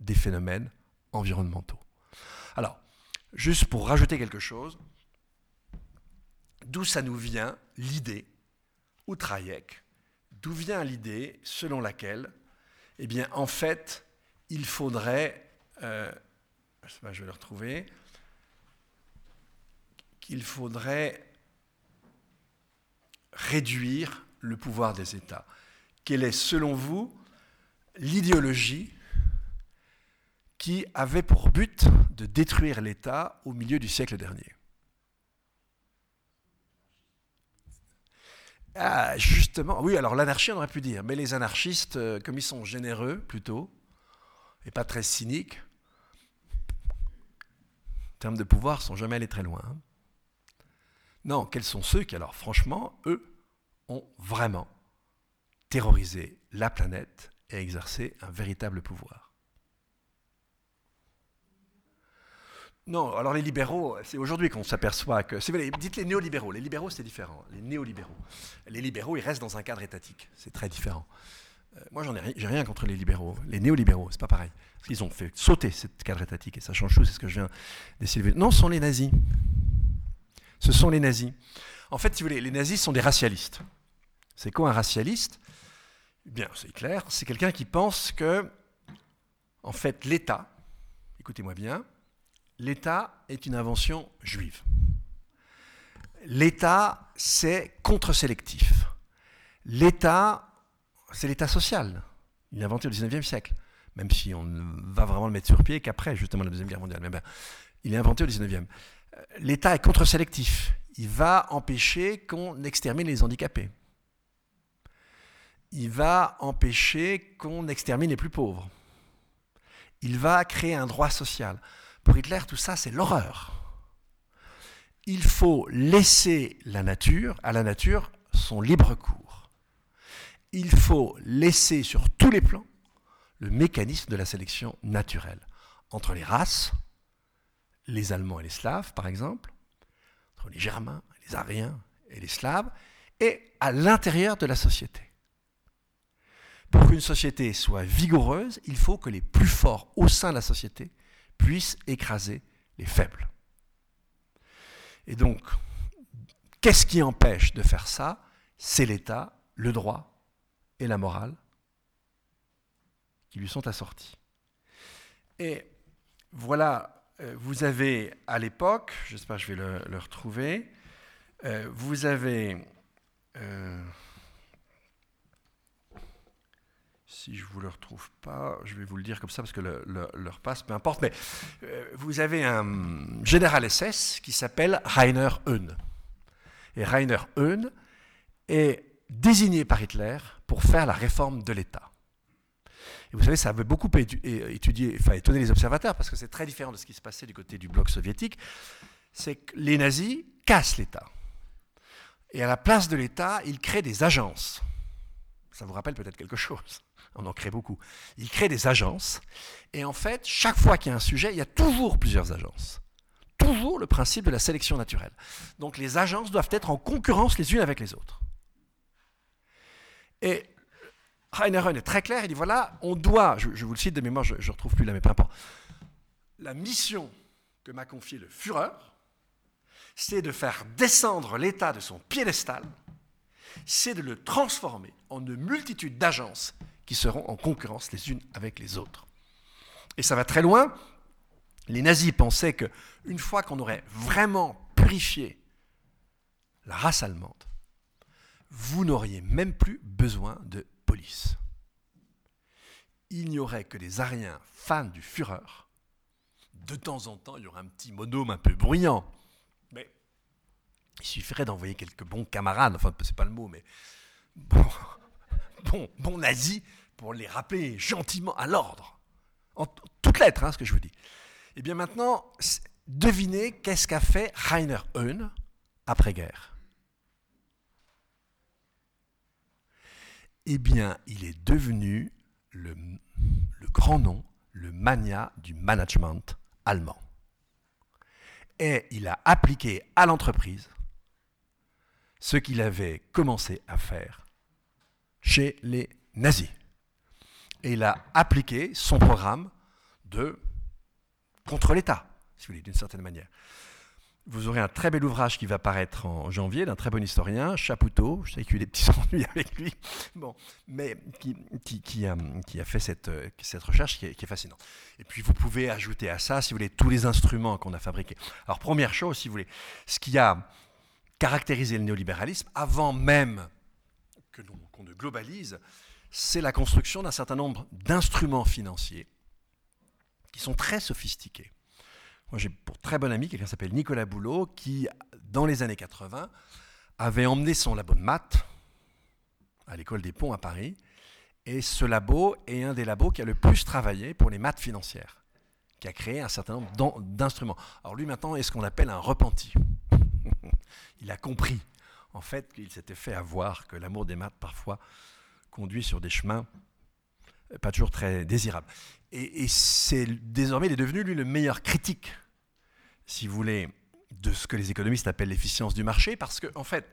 des phénomènes environnementaux. Alors, juste pour rajouter quelque chose, d'où ça nous vient l'idée, ou Trayek, d'où vient l'idée selon laquelle, eh bien, en fait, il faudrait, euh, je vais le retrouver, qu'il faudrait réduire le pouvoir des États. Quelle est, selon vous, l'idéologie qui avait pour but de détruire l'État au milieu du siècle dernier Ah, justement, oui, alors l'anarchie, on aurait pu dire, mais les anarchistes, euh, comme ils sont généreux plutôt, et pas très cyniques, en termes de pouvoir, sont jamais allés très loin. Non, quels sont ceux qui, alors franchement, eux, ont vraiment terrorisé la planète et exercé un véritable pouvoir? Non, alors les libéraux, c'est aujourd'hui qu'on s'aperçoit que. Dites les néolibéraux. Les libéraux, c'est différent. Les néolibéraux. Les libéraux, ils restent dans un cadre étatique. C'est très différent. Euh, moi, j'en ai, rien, rien contre les libéraux. Les néolibéraux, c'est pas pareil. Ils ont fait sauter ce cadre étatique et ça change tout. C'est ce que je viens d'essayer Non, ce sont les nazis. Ce sont les nazis. En fait, si vous voulez, les nazis sont des racialistes. C'est quoi un racialiste? Eh Bien, c'est clair. C'est quelqu'un qui pense que, en fait, l'État, écoutez-moi bien, l'État est une invention juive. L'État, c'est contre-sélectif. L'État, c'est l'État social. Il est inventé au XIXe siècle, même si on va vraiment le mettre sur pied qu'après, justement, la Deuxième Guerre mondiale. Mais ben, il est inventé au XIXe. L'État est contre-sélectif. Il va empêcher qu'on extermine les handicapés. Il va empêcher qu'on extermine les plus pauvres. Il va créer un droit social. Pour Hitler, tout ça, c'est l'horreur. Il faut laisser la nature, à la nature, son libre cours. Il faut laisser sur tous les plans le mécanisme de la sélection naturelle entre les races, les Allemands et les Slaves, par exemple, entre les Germains, les Ariens et les Slaves, et à l'intérieur de la société. Pour qu'une société soit vigoureuse, il faut que les plus forts au sein de la société puisse écraser les faibles. Et donc, qu'est-ce qui empêche de faire ça? C'est l'État, le droit et la morale qui lui sont assortis. Et voilà, euh, vous avez à l'époque, j'espère que je vais le, retrouver, euh, vous avez... Euh, si je ne vous le retrouve pas, je vais vous le dire comme ça parce que le, leur passe, peu importe, mais euh, vous avez un général SS qui s'appelle Rainer Höhn. Et Rainer Höhn est désigné par Hitler pour faire la réforme de l'État. Et vous savez, ça avait beaucoup étudié, enfin, étonné les observateurs parce que c'est très différent de ce qui se passait du côté du bloc soviétique. c'est que les nazis cassent l'État. Et à la place de l'État, ils créent des agences. Ça vous rappelle peut-être quelque chose. On en crée beaucoup. Ils créent des agences. Et en fait, chaque fois qu'il y a un sujet, il y a toujours plusieurs agences. Toujours le principe de la sélection naturelle. Donc les agences doivent être en concurrence les unes avec les autres. Et Heinemann est très clair, il dit voilà, on doit, je, vous le cite de mémoire, je ne retrouve plus là, mais peu importe. La mission que m'a confiée le Führer, c'est de faire descendre l'État de son piédestal, c'est de le transformer en une multitude d'agences qui seront en concurrence les unes avec les autres. Et ça va très loin. Les nazis pensaient qu'une fois qu'on aurait vraiment purifié la race allemande, vous n'auriez même plus besoin de police. Il n'y aurait que des Ariens fans du Führer. De temps en temps, il y aurait un petit monome un peu bruyant. Mais il suffirait d'envoyer quelques bons camarades, enfin, c'est pas le mot, mais bon, bon, bon nazis pour les rappeler gentiment à l'ordre. En toutes lettres, hein, ce que je vous dis. Et eh bien maintenant, devinez qu'est-ce qu'a fait Rainer Höhn après-guerre. eh bien, il est devenu le, grand nom, le mania du management allemand. Et il a appliqué à l'entreprise ce qu'il avait commencé à faire chez les nazis. Et il a appliqué son programme de contre l'État, si vous voulez, d'une certaine manière. Vous aurez un très bel ouvrage qui va paraître en janvier d'un très bon historien, Chapoutot, je sais qu'il y a eu des petits ennuis avec lui, bon, mais qui, qui, a, fait cette, cette recherche qui est, qui est, fascinante. Et puis vous pouvez ajouter à ça, si vous voulez, tous les instruments qu'on a fabriqués. Alors première chose, si vous voulez, ce qui a caractérisé le néolibéralisme, avant même que qu'on ne globalise, c'est la construction d'un certain nombre d'instruments financiers qui sont très sophistiqués moi, j'ai pour très bon ami quelqu'un qui s'appelle Nicolas Boulot, qui, dans les années 80, avait emmené son labo de maths à l'école des ponts à Paris. Et ce labo est un des labos qui a le plus travaillé pour les maths financières, qui a créé un certain nombre d'instruments. Alors lui maintenant est ce qu'on appelle un repenti. Il a compris en fait qu'il s'était fait avoir, que l'amour des maths parfois conduit sur des chemins pas toujours très désirables. Et, et c'est désormais il est devenu lui le meilleur critique si vous voulez, de ce que les économistes appellent l'efficience du marché, parce que, en fait,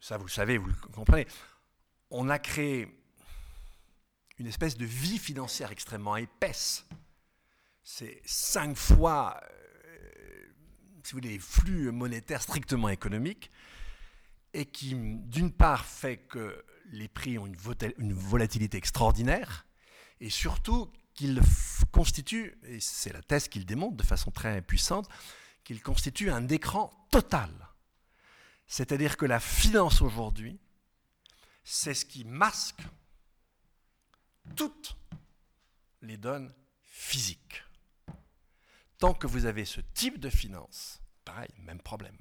ça vous le savez, vous le comprenez, on a créé une espèce de vie financière extrêmement épaisse. C'est cinq fois, euh, si vous voulez, les flux monétaires strictement économiques, et qui, d'une part, fait que les prix ont une volatilité extraordinaire, et surtout qu'ils constituent, et c'est la thèse qu'il démontre de façon très puissante, qu'il constitue un écran total. C'est-à-dire que la finance aujourd'hui, c'est ce qui masque toutes les données physiques. Tant que vous avez ce type de finance, pareil, même problème,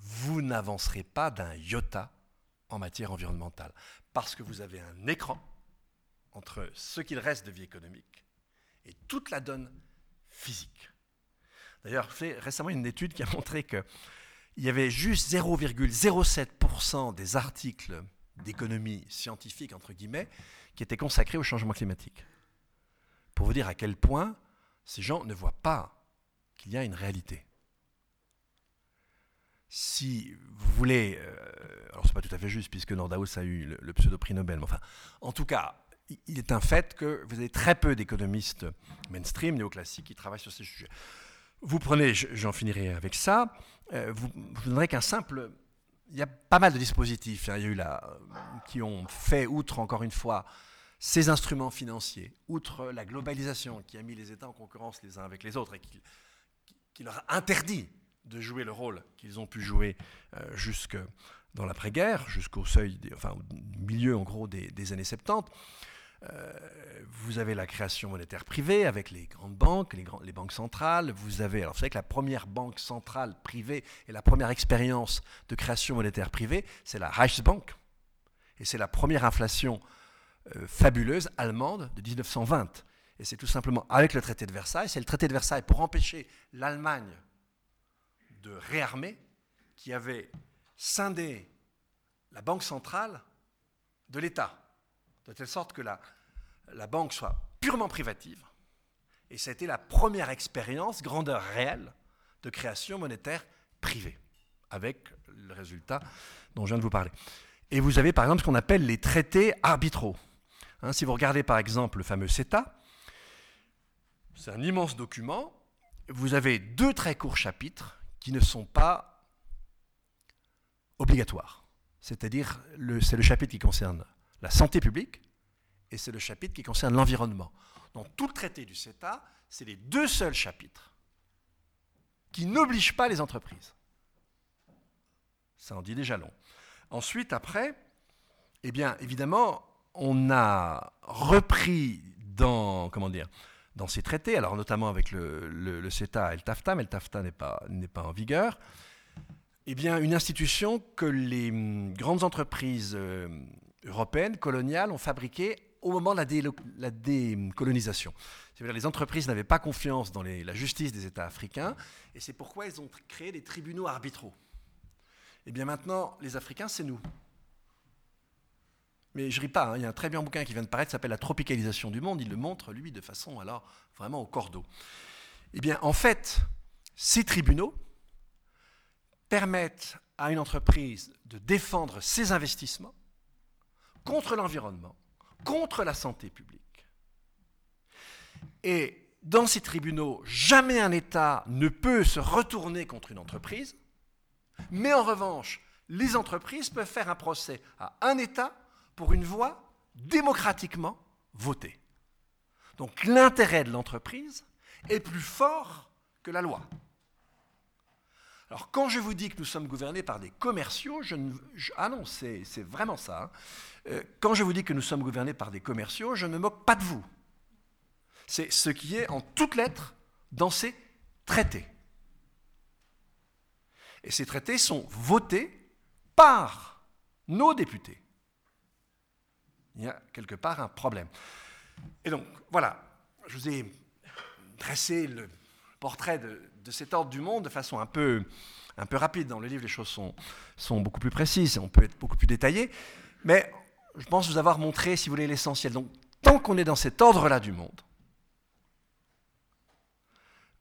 vous n'avancerez pas d'un iota en matière environnementale, parce que vous avez un écran entre ce qu'il reste de vie économique et toute la donne physique. D'ailleurs, fait récemment une étude qui a montré qu'il y avait juste 0,07% des articles d'économie scientifique, entre guillemets, qui étaient consacrés au changement climatique. Pour vous dire à quel point ces gens ne voient pas qu'il y a une réalité. Si vous voulez, euh, alors c'est pas tout à fait juste puisque Nordhaus a eu le, pseudo-prix Nobel, mais enfin, en tout cas, il est un fait que vous avez très peu d'économistes mainstream, néoclassiques, qui travaillent sur ces sujets. Vous prenez, j'en finirai avec ça, euh, vous, vous donnerez qu'un simple... Il y a pas mal de dispositifs hein, il y a eu là, qui ont fait, outre encore une fois, ces instruments financiers, outre la globalisation qui a mis les États en concurrence les uns avec les autres et qui, leur a interdit de jouer le rôle qu'ils ont pu jouer euh, jusque dans l'après-guerre, jusqu'au seuil, enfin au milieu en gros des, années 70. Euh, vous avez la création monétaire privée avec les grandes banques, les, les, banques centrales. Vous avez, alors vous savez que la première banque centrale privée et la première expérience de création monétaire privée, c'est la Reichsbank. Et c'est la première inflation euh, fabuleuse allemande de 1920. Et c'est tout simplement avec le traité de Versailles. C'est le traité de Versailles pour empêcher l'Allemagne de réarmer qui avait scindé la banque centrale de l'État, de telle sorte que la, la banque soit purement privative. Et ça a été la première expérience, grandeur réelle, de création monétaire privée, avec le résultat dont je viens de vous parler. Et vous avez par exemple ce qu'on appelle les traités arbitraux. Hein, si vous regardez par exemple le fameux CETA, c'est un immense document. Vous avez deux très courts chapitres ne sont pas obligatoires. C'est-à-dire, c'est le chapitre qui concerne la santé publique et c'est le chapitre qui concerne l'environnement. Dans tout le traité du CETA, c'est les deux seuls chapitres qui n'obligent pas les entreprises. Ça en dit déjà long. Ensuite, après, eh bien, évidemment, on a repris dans, comment dire, dans ces traités, alors notamment avec le, CETA et le TAFTA, mais le TAFTA n'est pas, pas en vigueur, eh bien, une institution que les hum, grandes entreprises euh, européennes, coloniales, ont fabriquée au moment de la, décolonisation. les entreprises n'avaient pas confiance dans la justice des États africains, et c'est pourquoi ils ont créé des tribunaux arbitraux. Eh bien maintenant, les Africains, c'est nous. Mais je ris pas, hein. il y a un très bien bouquin qui vient de paraître, s'appelle La tropicalisation du monde, il le montre, lui, de façon alors vraiment au cordeau. Eh bien, en fait, ces tribunaux permettent à une entreprise de défendre ses investissements contre l'environnement, contre la santé publique. Et dans ces tribunaux, jamais un État ne peut se retourner contre une entreprise, mais en revanche, les entreprises peuvent faire un procès à un État pour une voie démocratiquement votée. Donc l'intérêt de l'entreprise est plus fort que la loi. Alors quand je vous dis que nous sommes gouvernés par des commerciaux, je ne, ah non, c'est vraiment ça. Hein. Euh, quand je vous dis que nous sommes gouvernés par des commerciaux, je ne me moque pas de vous. C'est ce qui est en toutes lettres dans ces traités. Et ces traités sont votés par nos députés il y a quelque part un problème. Et donc, voilà, je vous ai dressé le portrait de, cet ordre du monde de façon un peu, un peu rapide. Dans le livre, les choses sont, sont beaucoup plus précises, on peut être beaucoup plus détaillé, mais je pense vous avoir montré, si vous voulez, l'essentiel. Donc, tant qu'on est dans cet ordre-là du monde,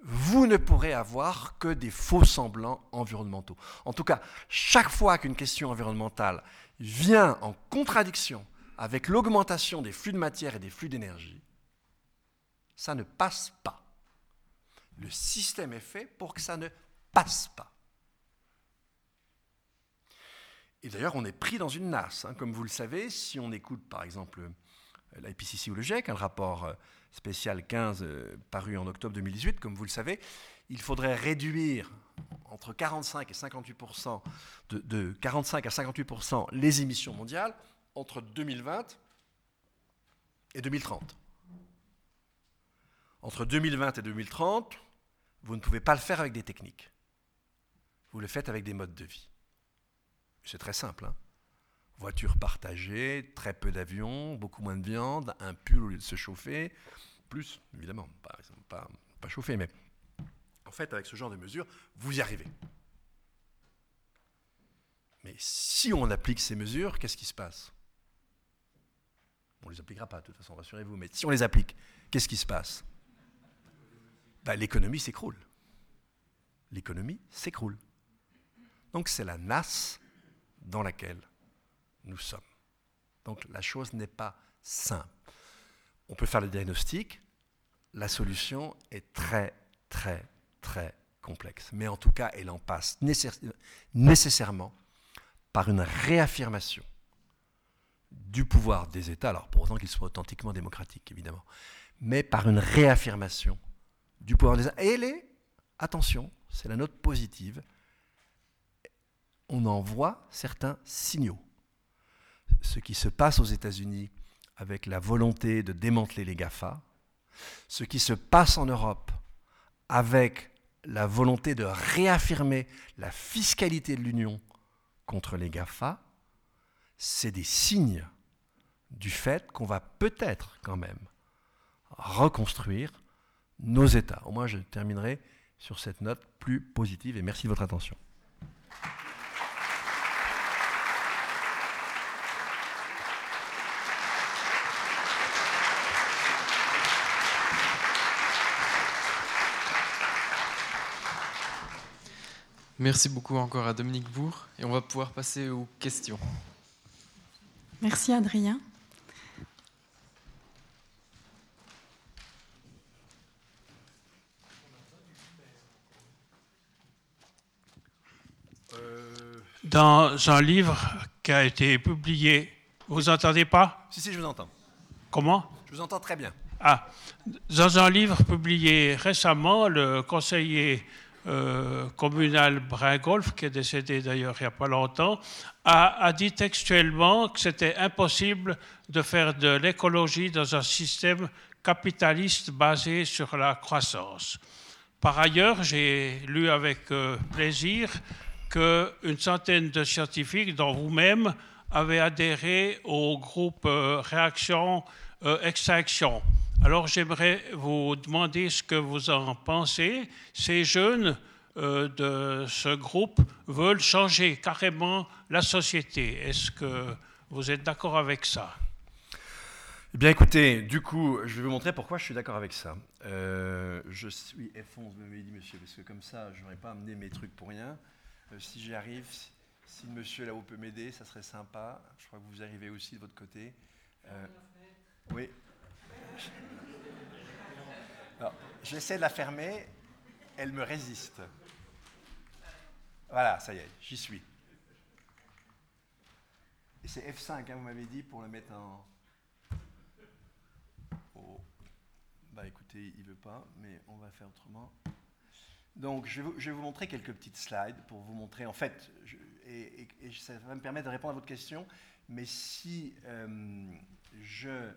vous ne pourrez avoir que des faux semblants environnementaux. En tout cas, chaque fois qu'une question environnementale vient en contradiction avec l'augmentation des flux de matière et des flux d'énergie, ça ne passe pas. Le système est fait pour que ça ne passe pas. Et d'ailleurs, on est pris dans une nasse. Hein. Comme vous le savez, si on écoute par exemple l'IPCC ou le GIEC, un rapport euh, spécial 15 euh, paru en octobre 2018, comme vous le savez, il faudrait réduire entre 45 et 58 de, de 45 à 58% les émissions mondiales entre 2020 et 2030. Entre 2020 et 2030, vous ne pouvez pas le faire avec des techniques. Vous le faites avec des modes de vie. C'est très simple. Hein Voiture partagée, très peu d'avions, beaucoup moins de viande, un pull au lieu de se chauffer, plus, évidemment, pas, chauffer, mais en fait, avec ce genre de mesures, vous y arrivez. Mais si on applique ces mesures, qu'est-ce qui se passe? On ne les appliquera pas, de toute façon, rassurez-vous. Mais si on les applique, qu'est-ce qui se passe? Ben, L'économie s'écroule. L'économie s'écroule. Donc c'est la nasse dans laquelle nous sommes. Donc la chose n'est pas simple. On peut faire le diagnostic, la solution est très, très, très complexe. Mais en tout cas, elle en passe nécessairement par une réaffirmation du pouvoir des États, alors pour autant qu'ils soient authentiquement démocratiques, évidemment, mais par une réaffirmation du pouvoir des États. Et est, attention, c'est la note positive, on en voit certains signaux. Ce qui se passe aux États-Unis avec la volonté de démanteler les GAFA, ce qui se passe en Europe avec la volonté de réaffirmer la fiscalité de l'Union contre les GAFA, c'est des signes du fait qu'on va peut-être quand même reconstruire nos États. Au moins, je terminerai sur cette note plus positive et merci de votre attention. Merci beaucoup encore à Dominique Bourg et on va pouvoir passer aux questions. Merci Adrien. Dans un livre qui a été publié, vous entendez pas? Si, si, je vous entends. Comment? Je vous entends très bien. Ah, dans un livre publié récemment, le conseiller euh, communal Bringolf, qui est décédé d'ailleurs il n'y a pas longtemps, a, dit textuellement que c'était impossible de faire de l'écologie dans un système capitaliste basé sur la croissance. Par ailleurs, j'ai lu avec euh, plaisir qu'une centaine de scientifiques, dont vous-même, avaient adhéré au groupe euh, Réaction euh, Extinction. Alors j'aimerais vous demander ce que vous en pensez. Ces jeunes euh, de ce groupe veulent changer carrément la société. Est-ce que vous êtes d'accord avec ça? Eh bien écoutez, du coup, je vais vous montrer pourquoi je suis d'accord avec ça. Euh, je suis F11, vous m'avez dit monsieur, parce que comme ça, je n'aurais pas amené mes trucs pour rien. Euh, si j'y arrive, si, si monsieur là-haut peut m'aider, ça serait sympa. Je crois que vous arrivez aussi de votre côté. Euh, oui. J'essaie de la fermer, elle me résiste. Voilà, ça y est, j'y suis. Et c'est F5, hein, vous m'avez dit, pour le mettre en... Oh. Bah écoutez, il veut pas, mais on va faire autrement. Donc je vais, vous, montrer quelques petites slides pour vous montrer, en fait, et ça va me permettre de répondre à votre question, mais si euh, je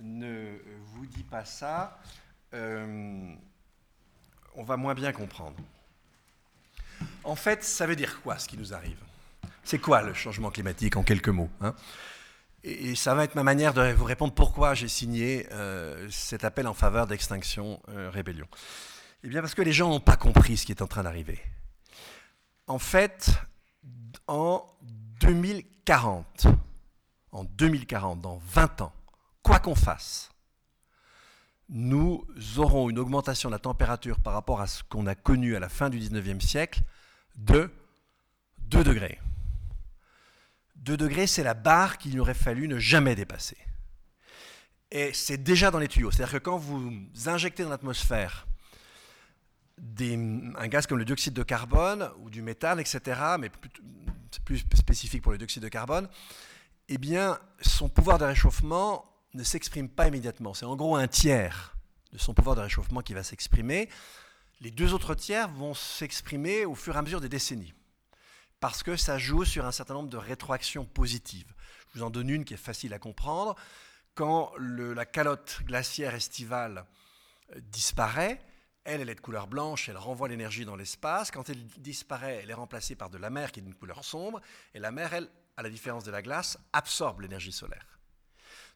ne vous dis pas ça, euh, on va moins bien comprendre. En fait, ça veut dire quoi ce qui nous arrive? C'est quoi le changement climatique en quelques mots hein? Et, et ça va être ma manière de vous répondre pourquoi j'ai signé euh, cet appel en faveur d'Extinction euh, Rébellion. Eh bien parce que les gens n'ont pas compris ce qui est en train d'arriver. En fait, en 2040, en 2040, dans 20 ans, quoi qu'on fasse, nous aurons une augmentation de la température par rapport à ce qu'on a connu à la fin du 19e siècle de 2 degrés. 2 degrés, c'est la barre qu'il aurait fallu ne jamais dépasser. Et c'est déjà dans les tuyaux. C'est-à-dire que quand vous injectez dans l'atmosphère un gaz comme le dioxyde de carbone ou du méthane, etc., mais plus, plus spécifique pour le dioxyde de carbone, eh bien, son pouvoir de réchauffement ne s'exprime pas immédiatement. C'est en gros un tiers de son pouvoir de réchauffement qui va s'exprimer. Les deux autres tiers vont s'exprimer au fur et à mesure des décennies, parce que ça joue sur un certain nombre de rétroactions positives. Je vous en donne une qui est facile à comprendre. Quand la calotte glaciaire estivale euh, disparaît, elle, elle est de couleur blanche, elle renvoie l'énergie dans l'espace. Quand elle disparaît, elle est remplacée par de la mer qui est d'une couleur sombre. Et la mer, elle, à la différence de la glace, absorbe l'énergie solaire.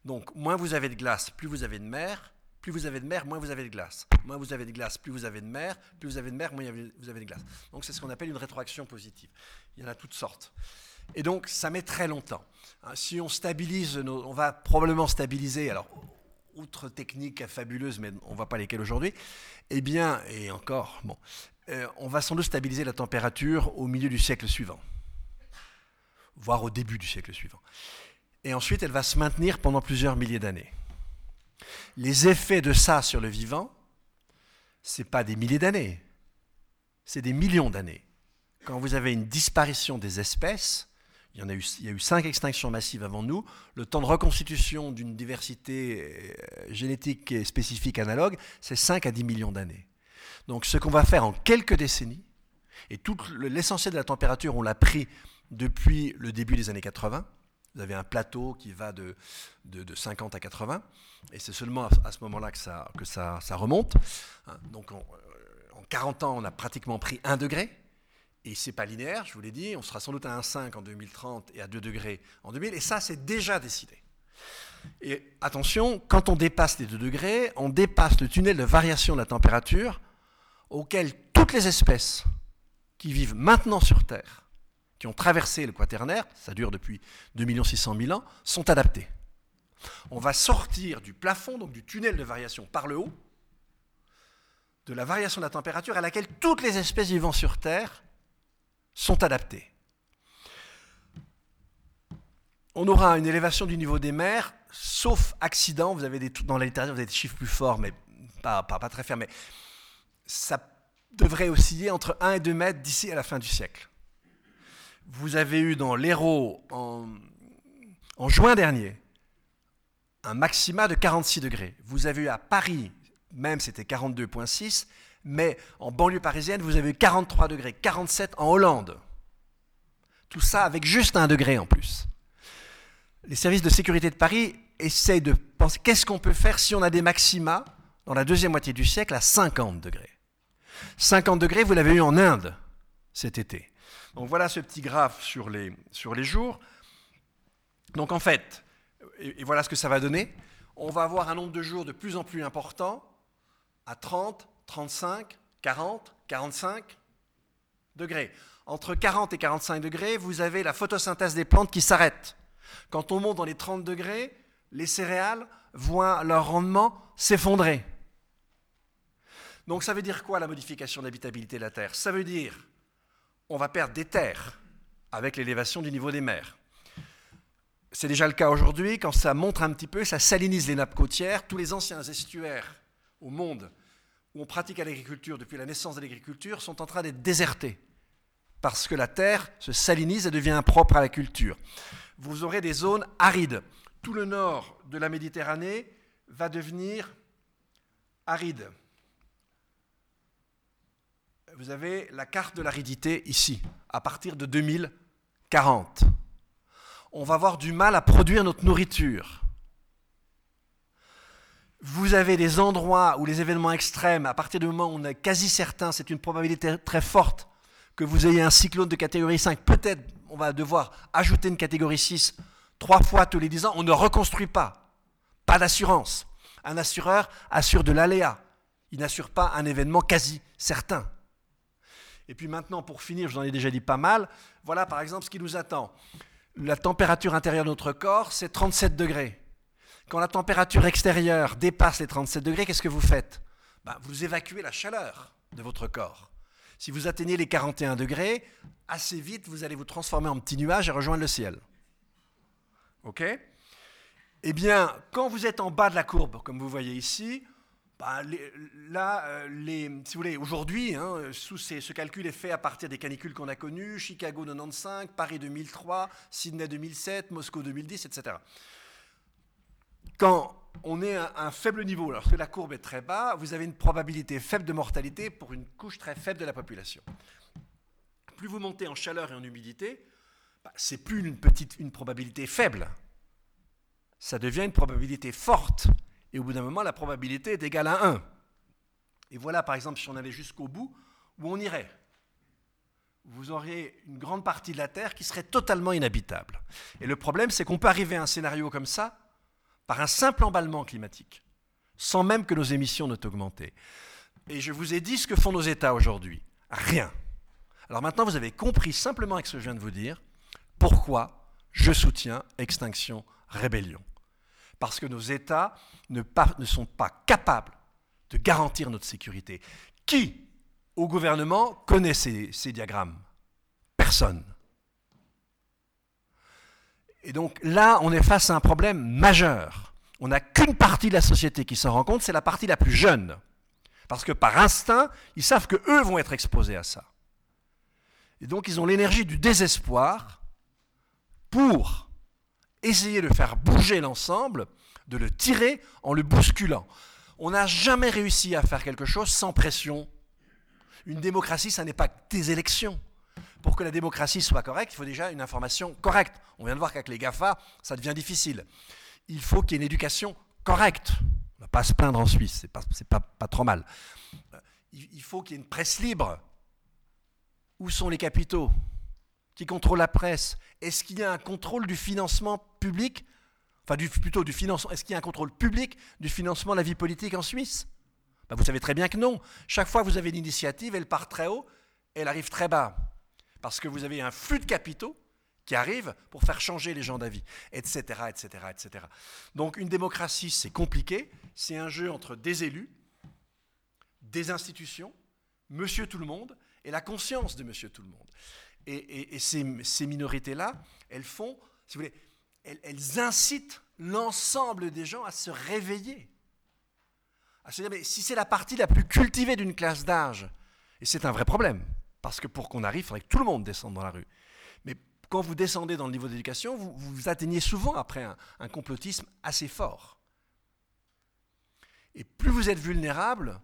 Donc, moins vous avez de glace, plus vous avez de mer. Plus vous avez de mer, moins vous avez de glace. Moins vous avez de glace, plus vous avez de mer. Plus vous avez de mer, moins vous avez de glace. Donc, c'est ce qu'on appelle une rétroaction positive. Il y en a toutes sortes. Et donc, ça met très longtemps. Hein, Si on stabilise, on va probablement stabiliser, alors, outre techniques fabuleuses, mais on ne voit pas lesquelles aujourd'hui, eh bien, et encore, bon, euh, on va sans doute stabiliser la température au milieu du siècle suivant, voire au début du siècle suivant. Et ensuite, elle va se maintenir pendant plusieurs milliers d'années. Les effets de ça sur le vivant, ce n'est pas des milliers d'années, c'est des millions d'années. Quand vous avez une disparition des espèces, il y, en a eu, il y a eu cinq extinctions massives avant nous, le temps de reconstitution d'une diversité euh, génétique et spécifique analogue, c'est 5 à 10 millions d'années. Donc ce qu'on va faire en quelques décennies, et tout le- l'essentiel de la température, on l'a pris depuis le début des années 80, vous avez un plateau qui va de, de, de 50 à 80, et c'est seulement à, ce moment-là que, ça, remonte. Hein, Donc en, euh, en 40 ans, on a pratiquement pris 1 degré, et c'est pas linéaire, je vous l'ai dit, on sera sans doute à 1,5 en 2030 et à 2 degrés en 2000, et ça c'est déjà décidé. Et attention, quand on dépasse les 2 degrés, on dépasse le tunnel de variation de la température auquel toutes les espèces qui vivent maintenant sur Terre, qui ont traversé le quaternaire, ça dure depuis 2 600 000 ans, sont adaptées. On va sortir du plafond, donc du tunnel de variation par le haut, de la variation de la température à laquelle toutes les espèces vivant sur Terre sont adaptées. On aura une élévation du niveau des mers, sauf accident, vous avez des, dans la littérature vous avez des chiffres plus forts, mais pas, très fermés. Ça devrait osciller entre 1 et 2 mètres d'ici à la fin du siècle. Vous avez eu dans l'Hérault, en, juin dernier, un maxima de 46 degrés. Vous avez eu à Paris, même c'était 42,6, mais en banlieue parisienne, vous avez eu 43 degrés, 47 en Hollande. Tout ça avec juste un degré en plus. Les services de sécurité de Paris essayent de penser qu'est-ce qu'on peut faire si on a des maxima dans la deuxième moitié du siècle à 50 degrés. 50 degrés, vous l'avez eu en Inde cet été. Donc voilà ce petit graphe sur les, jours. Donc en fait, et, voilà ce que ça va donner, on va avoir un nombre de jours de plus en plus important à 30, 35, 40, 45 degrés. Entre 40 et 45 degrés, vous avez la photosynthèse des plantes qui s'arrête. Quand on monte dans les 30 degrés, les céréales voient leur rendement s'effondrer. Donc ça veut dire quoi la modification de l'habitabilité de la Terre? Ça veut dire on va perdre des terres avec l'élévation du niveau des mers. C'est déjà le cas aujourd'hui, quand ça montre un petit peu, ça salinise les nappes côtières. Tous les anciens estuaires au monde où on pratique l'agriculture depuis la naissance de l'agriculture sont en train d'être désertés parce que la terre se salinise et devient impropre à la culture. Vous aurez des zones arides. Tout le nord de la Méditerranée va devenir aride vous avez la carte de l'aridité ici, à partir de 2040. On va avoir du mal à produire notre nourriture. Vous avez des endroits où les événements extrêmes, à partir du moment où on est quasi certain, c'est une probabilité très forte que vous ayez un cyclone de catégorie 5, peut-être on va devoir ajouter une catégorie 6 trois fois tous les 10 ans, on ne reconstruit pas. Pas d'assurance. Un assureur assure de l'aléa. Il n'assure pas un événement quasi certain. Et puis maintenant, pour finir, je en ai déjà dit pas mal, voilà par exemple ce qui nous attend. La température intérieure de notre corps, c'est 37 degrés. Quand la température extérieure dépasse les 37 degrés, qu'est-ce que vous faites? Ben, Vous évacuez la chaleur de votre corps. Si vous atteignez les 41 degrés, assez vite, vous allez vous transformer en petit nuage et rejoindre le ciel. OK? Eh bien, quand vous êtes en bas de la courbe, comme vous voyez ici, bah, là, euh, si vous voulez, aujourd'hui, hein, ce calcul est fait à partir des canicules qu'on a connues, Chicago 95, Paris 2003, Sydney 2007, Moscou 2010, etc. Quand on est à un faible niveau, lorsque la courbe est très bas, vous avez une probabilité faible de mortalité pour une couche très faible de la population. Plus vous montez en chaleur et en humidité, bah, c'est plus une petite une probabilité faible, ça devient une probabilité forte et au bout d'un moment, la probabilité est égale à 1. Et voilà, par exemple, si on allait jusqu'au bout, où on irait. Vous auriez une grande partie de la Terre qui serait totalement inhabitable. Et le problème, c'est qu'on peut arriver à un scénario comme ça par un simple emballement climatique, sans même que nos émissions ne augmenté. Et je vous ai dit ce que font nos États aujourd'hui. Rien. Alors maintenant, vous avez compris simplement avec ce que je viens de vous dire pourquoi je soutiens Extinction Rébellion parce que nos États ne, sont pas capables de garantir notre sécurité. Qui, au gouvernement, connaît ces, ces diagrammes? Personne. Et donc là, on est face à un problème majeur. On n'a qu'une partie de la société qui s'en rend compte, c'est la partie la plus jeune. Parce que par instinct, ils savent qu'eux vont être exposés à ça. Et donc ils ont l'énergie du désespoir pour essayer de faire bouger l'ensemble, de le tirer en le bousculant. On n'a jamais réussi à faire quelque chose sans pression. Une démocratie, ça n'est pas des élections. Pour que la démocratie soit correcte, il faut déjà une information correcte. On vient de voir qu'avec les GAFA, ça devient difficile. Il faut qu'il y ait une éducation correcte. On ne va pas se plaindre en Suisse, c'est pas, pas, pas trop mal. Euh, il faut qu'il y ait une presse libre. Où sont les capitaux? Qui contrôle la presse Est-ce qu'il y a un contrôle du financement public? Enfin, du, plutôt du financement. Est-ce qu'il y a un contrôle public du financement de la vie politique en Suisse? Ben, vous savez très bien que non. Chaque fois que vous avez une initiative, elle part très haut, elle arrive très bas. Parce que vous avez un flux de capitaux qui arrive pour faire changer les gens d'avis, etc., etc., etc. Donc une démocratie, c'est compliqué, c'est un jeu entre des élus, des institutions, monsieur tout le monde, et la conscience de monsieur tout le monde. Et, ces, minorités-là, elles font, si vous voulez, elles, incitent l'ensemble des gens à se réveiller. À se dire, mais si c'est la partie la plus cultivée d'une classe d'âge, et c'est un vrai problème, parce que pour qu'on arrive, il faudrait que tout le monde descende dans la rue. Mais quand vous descendez dans le niveau d'éducation, vous, atteignez souvent après un, un complotisme assez fort. Et plus vous êtes vulnérable,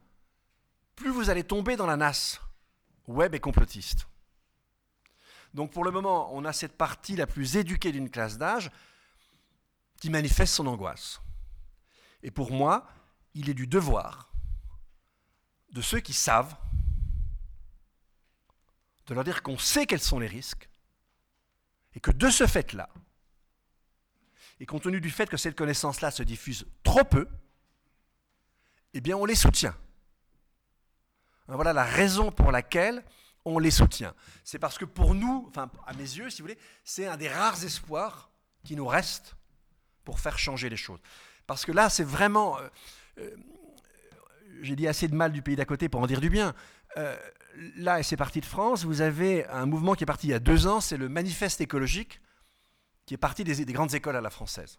plus vous allez tomber dans la nasse web et complotiste. Donc pour le moment, on a cette partie la plus éduquée d'une classe d'âge qui manifeste son angoisse. Et pour moi, il est du devoir de ceux qui savent de leur dire qu'on sait quels sont les risques et que de ce fait-là, et compte tenu du fait que cette connaissance-là se diffuse trop peu, eh bien on les soutient. Voilà la raison pour laquelle on les soutient. C'est parce que pour nous, enfin à mes yeux, si vous voulez, c'est un des rares espoirs qui nous reste pour faire changer les choses. Parce que là, c'est vraiment... Euh, euh, j'ai dit assez de mal du pays d'à côté pour en dire du bien. Euh, là, et c'est parti de France, vous avez un mouvement qui est parti il y a deux ans, c'est le manifeste écologique, qui est parti des, grandes écoles à la française.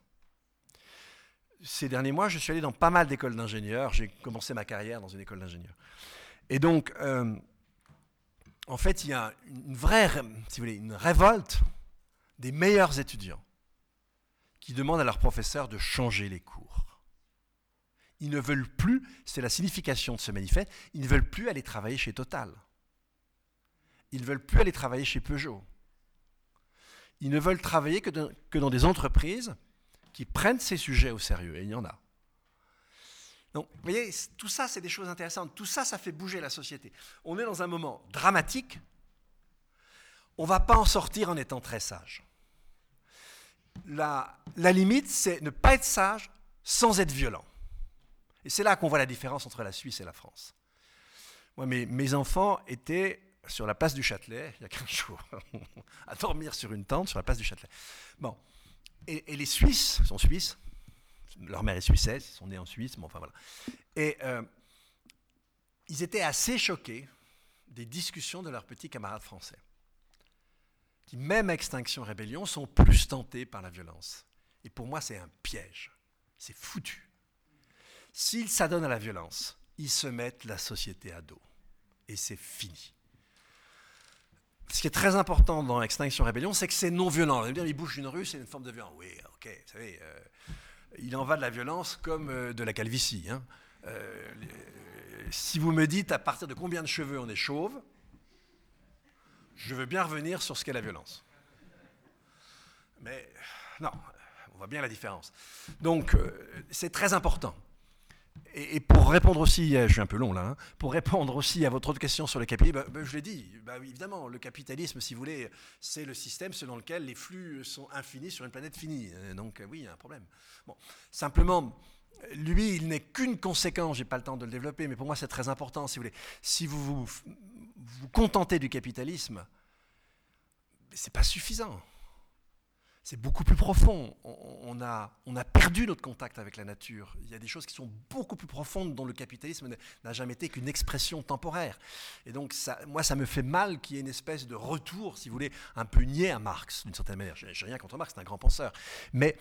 Ces derniers mois, je suis allé dans pas mal d'écoles d'ingénieurs. J'ai commencé ma carrière dans une école d'ingénieurs. Et donc, en fait, il y a une vraie, si vous voulez, une révolte des meilleurs étudiants qui demandent à leurs professeurs de changer les cours. Ils ne veulent plus, c'est la signification de ce manifeste, ils ne veulent plus aller travailler chez Total. Ils ne veulent plus aller travailler chez Peugeot. Ils ne veulent travailler que, que dans des entreprises qui prennent ces sujets au sérieux, et il y en a. Donc, vous voyez, tout ça, c'est des choses intéressantes. Tout ça, ça fait bouger la société. On est dans un moment dramatique. On ne va pas en sortir en étant très sage. La, limite, c'est ne pas être sage sans être violent. Et c'est là qu'on voit la différence entre la Suisse et la France. Moi, mes, enfants étaient sur la place du Châtelet, il y a 15 jours, à dormir sur une tente sur la place du Châtelet. Bon. Et, les Suisses, sont suisses, leur mère est suissesse, ils sont nés en Suisse, mais enfin voilà. Et euh, ils étaient assez choqués des discussions de leurs petits camarades français, qui, même Extinction Rébellion, sont plus tentés par la violence. Et pour moi, c'est un piège. C'est foutu. S'ils s'adonnent à la violence, ils se mettent la société à dos. Et c'est fini. Ce qui est très important dans Extinction Rébellion, c'est que c'est non violent. Vous dire, il bouge une rue, c'est une forme de violence. Oui, ok, vous savez, euh, il en va de la violence comme euh, de la calvitie. Hein. Euh, si vous me dites à partir de combien de cheveux on est chauve, je veux bien revenir sur ce qu'est la violence. Mais non, on voit bien la différence. Donc, c'est très important. Et, pour répondre aussi, euh, je suis un peu long là, hein, pour répondre aussi à votre autre question sur le capitalisme, bah, bah, je l'ai dit, bah, évidemment, le capitalisme, si vous voulez, c'est le système selon lequel les flux sont infinis sur une planète finie. Euh, donc euh, oui, il y a un problème. Bon, simplement, lui, il n'est qu'une conséquence, j'ai pas le temps de le développer, mais pour moi c'est très important, si vous voulez. Si vous vous, vous contentez du capitalisme, c'est pas suffisant c'est beaucoup plus profond. On, a, perdu notre contact avec la nature. Il y a des choses qui sont beaucoup plus profondes dont le capitalisme n'a jamais été qu'une expression temporaire. Et donc, moi, ça me fait mal qu'il y ait une espèce de retour, si vous voulez, un peu niais à Marx, d'une certaine manière. Je n'ai rien contre Marx, c'est un grand penseur. Mais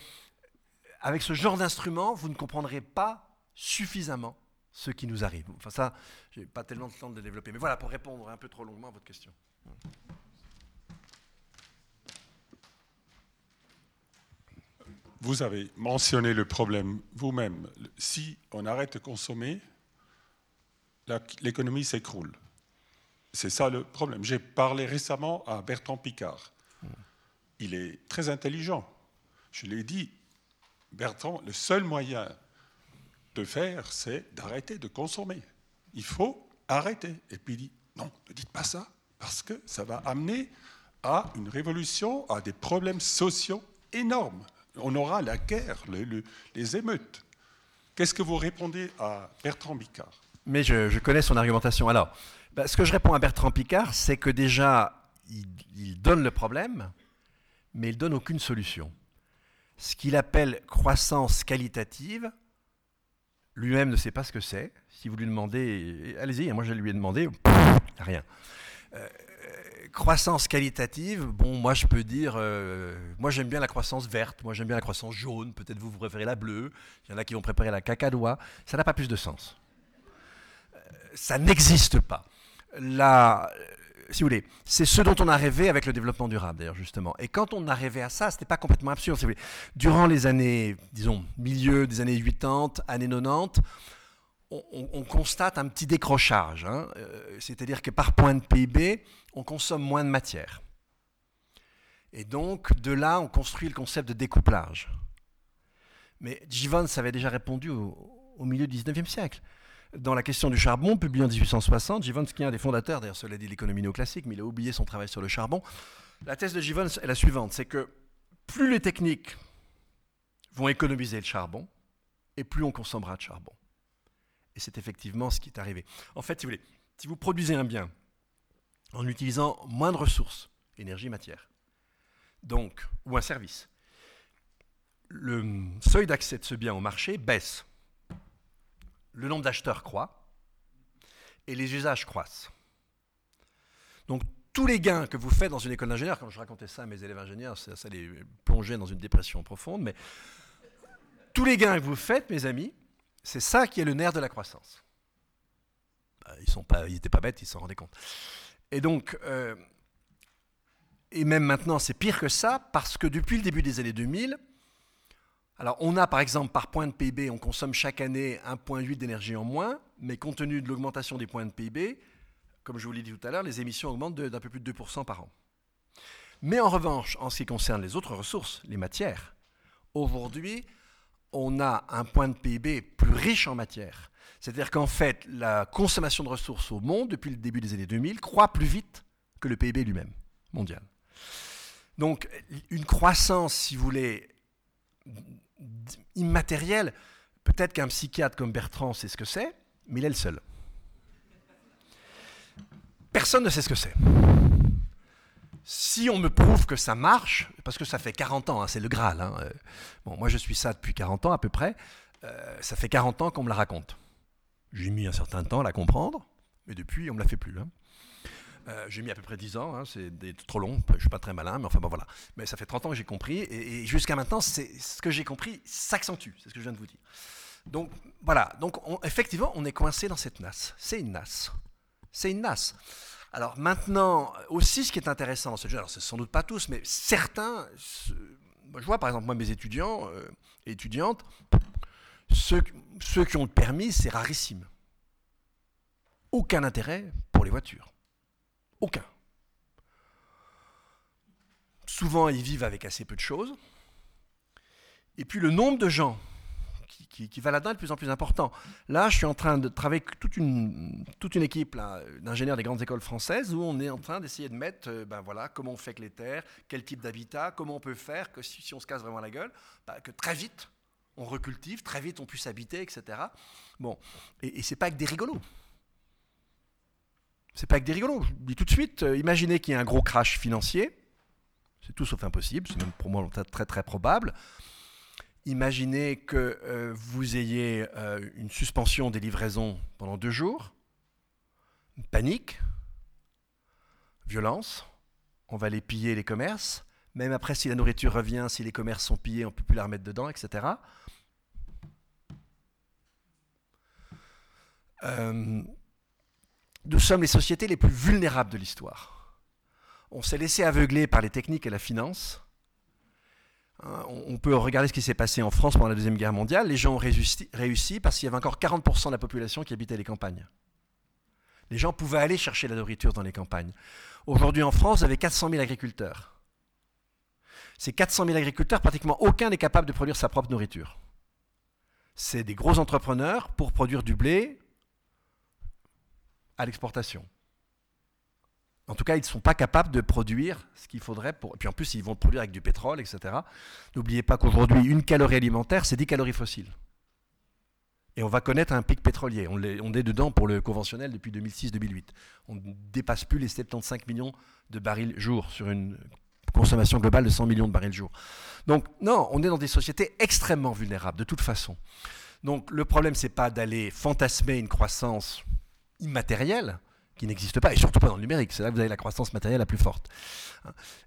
avec ce genre d'instrument, vous ne comprendrez pas suffisamment ce qui nous arrive. Enfin, ça, je n'ai pas tellement de temps de le développer. Mais voilà, pour répondre un peu trop longuement à votre question. Vous avez mentionné le problème vous-même. Si on arrête de consommer, l'économie s'écroule. C'est ça le problème. J'ai parlé récemment à Bertrand Picard. Il est très intelligent. Je lui ai dit, Bertrand, le seul moyen de faire, c'est d'arrêter de consommer. Il faut arrêter. Et puis il dit, non, ne dites pas ça, parce que ça va amener à une révolution, à des problèmes sociaux énormes on aura la guerre, les émeutes. Qu'est-ce que vous répondez à Bertrand Bicard mais je, connais son argumentation. Alors, bah, ce que je réponds à Bertrand Picard, c'est que déjà, il, donne le problème, mais il donne aucune solution. Ce qu'il appelle croissance qualitative, lui-même ne sait pas ce que c'est. Si vous lui demandez, allez-y, moi je lui ai demandé, rien. Euh, croissance qualitative, bon, moi je peux dire, euh, moi j'aime bien la croissance verte, moi j'aime bien la croissance jaune, peut-être vous, vous préférez la bleue, il y en a qui vont préparer la cacadois, ça n'a pas plus de sens. Euh, ça n'existe pas. La, si vous voulez, c'est ce dont on a rêvé avec le développement durable, d'ailleurs, justement. Et quand on a rêvé à ça, ce n'était pas complètement absurde, si vous voulez. Durant les années, disons, milieu des années 80, années 90, on, constate un petit décrochage. Hein. Euh, c'est-à-dire que par point de PIB, on consomme moins de matière. Et donc, de là, on construit le concept de découplage. Mais Givens avait déjà répondu au, milieu du 19e siècle. Dans la question du charbon, publié en 1860, Givens, qui est un des fondateurs, d'ailleurs, cela dit l'économie néoclassique, mais il a oublié son travail sur le charbon. La thèse de Givens est la suivante c'est que plus les techniques vont économiser le charbon, et plus on consommera de charbon. Et c'est effectivement ce qui est arrivé. En fait, si vous produisez un bien en utilisant moins de ressources, énergie, matière, donc, ou un service, le seuil d'accès de ce bien au marché baisse. Le nombre d'acheteurs croît et les usages croissent. Donc, tous les gains que vous faites dans une école d'ingénieur, quand je racontais ça à mes élèves ingénieurs, ça les plongeait dans une dépression profonde, mais tous les gains que vous faites, mes amis, c'est ça qui est le nerf de la croissance. Bah, ils n'étaient pas, bêtes, ils s'en rendaient compte. Et donc, euh, et même maintenant, c'est pire que ça, parce que depuis le début des années 2000, alors on a par exemple par point de PIB, on consomme chaque année 1,8 d'énergie en moins, mais compte tenu de l'augmentation des points de PIB, comme je vous l'ai dit tout à l'heure, les émissions augmentent d'un peu plus de 2% par an. Mais en revanche, en ce qui concerne les autres ressources, les matières, aujourd'hui, on a un point de PIB plus riche en matière. C'est-à-dire qu'en fait, la consommation de ressources au monde, depuis le début des années 2000, croît plus vite que le PIB lui-même, mondial. Donc, une croissance, si vous voulez, immatérielle, peut-être qu'un psychiatre comme Bertrand sait ce que c'est, mais il est le seul. Personne ne sait ce que c'est si on me prouve que ça marche, parce que ça fait 40 ans, hein, c'est le Graal. Hein, euh, bon, moi je suis ça depuis 40 ans à peu près. Euh, ça fait 40 ans qu'on me la raconte. J'ai mis un certain temps à la comprendre, mais depuis on me la fait plus. Hein. Euh, j'ai mis à peu près 10 ans, c'est trop long, je suis pas très malin, mais enfin bon voilà. Mais ça fait 30 ans que j'ai compris, et, jusqu'à maintenant, ce que j'ai compris s'accentue, c'est ce que je viens de vous dire. Donc voilà, donc effectivement, on est coincé dans cette nasse. C'est une nasse. C'est une nasse. Alors maintenant, aussi ce qui est intéressant dans ce jeu, alors c'est sans doute pas tous, mais certains, je vois par exemple moi mes étudiants et euh, étudiantes, ceux, ceux qui ont le permis, c'est rarissime. Aucun intérêt pour les voitures. Aucun. Souvent, ils vivent avec assez peu de choses. Et puis le nombre de gens qui, va là-dedans est de plus en plus important. Là, je suis en train de travailler avec toute une, toute une équipe d'ingénieurs des grandes écoles françaises où on est en train d'essayer de mettre, euh, ben voilà, comment on fait avec les terres, quel type d'habitat, comment on peut faire que si, on se casse vraiment la gueule, ben, que très vite on recultive, très vite on puisse habiter, etc. Bon, et, et c'est pas avec des rigolos. C'est pas avec des rigolos. Je dis tout de suite, euh, imaginez qu'il y ait un gros crash financier. C'est tout sauf impossible, c'est même pour moi très très probable. Imaginez que euh, vous ayez euh, une suspension des livraisons pendant deux jours, panique, violence, on va aller piller les commerces, même après si la nourriture revient, si les commerces sont pillés, on ne peut plus la remettre dedans, etc. Euh, nous sommes les sociétés les plus vulnérables de l'histoire. On s'est laissé aveugler par les techniques et la finance on peut regarder ce qui s'est passé en France pendant la Deuxième Guerre mondiale. Les gens ont réussi, parce qu'il y avait encore 40% de la population qui habitait les campagnes. Les gens pouvaient aller chercher la nourriture dans les campagnes. Aujourd'hui en France, vous avez 400 000 agriculteurs. Ces 400 000 agriculteurs, pratiquement aucun n'est capable de produire sa propre nourriture. C'est des gros entrepreneurs pour produire du blé à l'exportation. En tout cas, ils ne sont pas capables de produire ce qu'il faudrait pour. Et puis en plus, ils vont produire avec du pétrole, etc. N'oubliez pas qu'aujourd'hui, une calorie alimentaire, c'est 10 calories fossiles. Et on va connaître un pic pétrolier. On, est, dedans pour le conventionnel depuis 2006-2008. On ne dépasse plus les 75 millions de barils jour sur une consommation globale de 100 millions de barils jour. Donc non, on est dans des sociétés extrêmement vulnérables de toute façon. Donc le problème, c'est pas d'aller fantasmer une croissance immatérielle qui n'existe pas, et surtout pas dans le numérique. C'est là que vous avez la croissance matérielle la plus forte.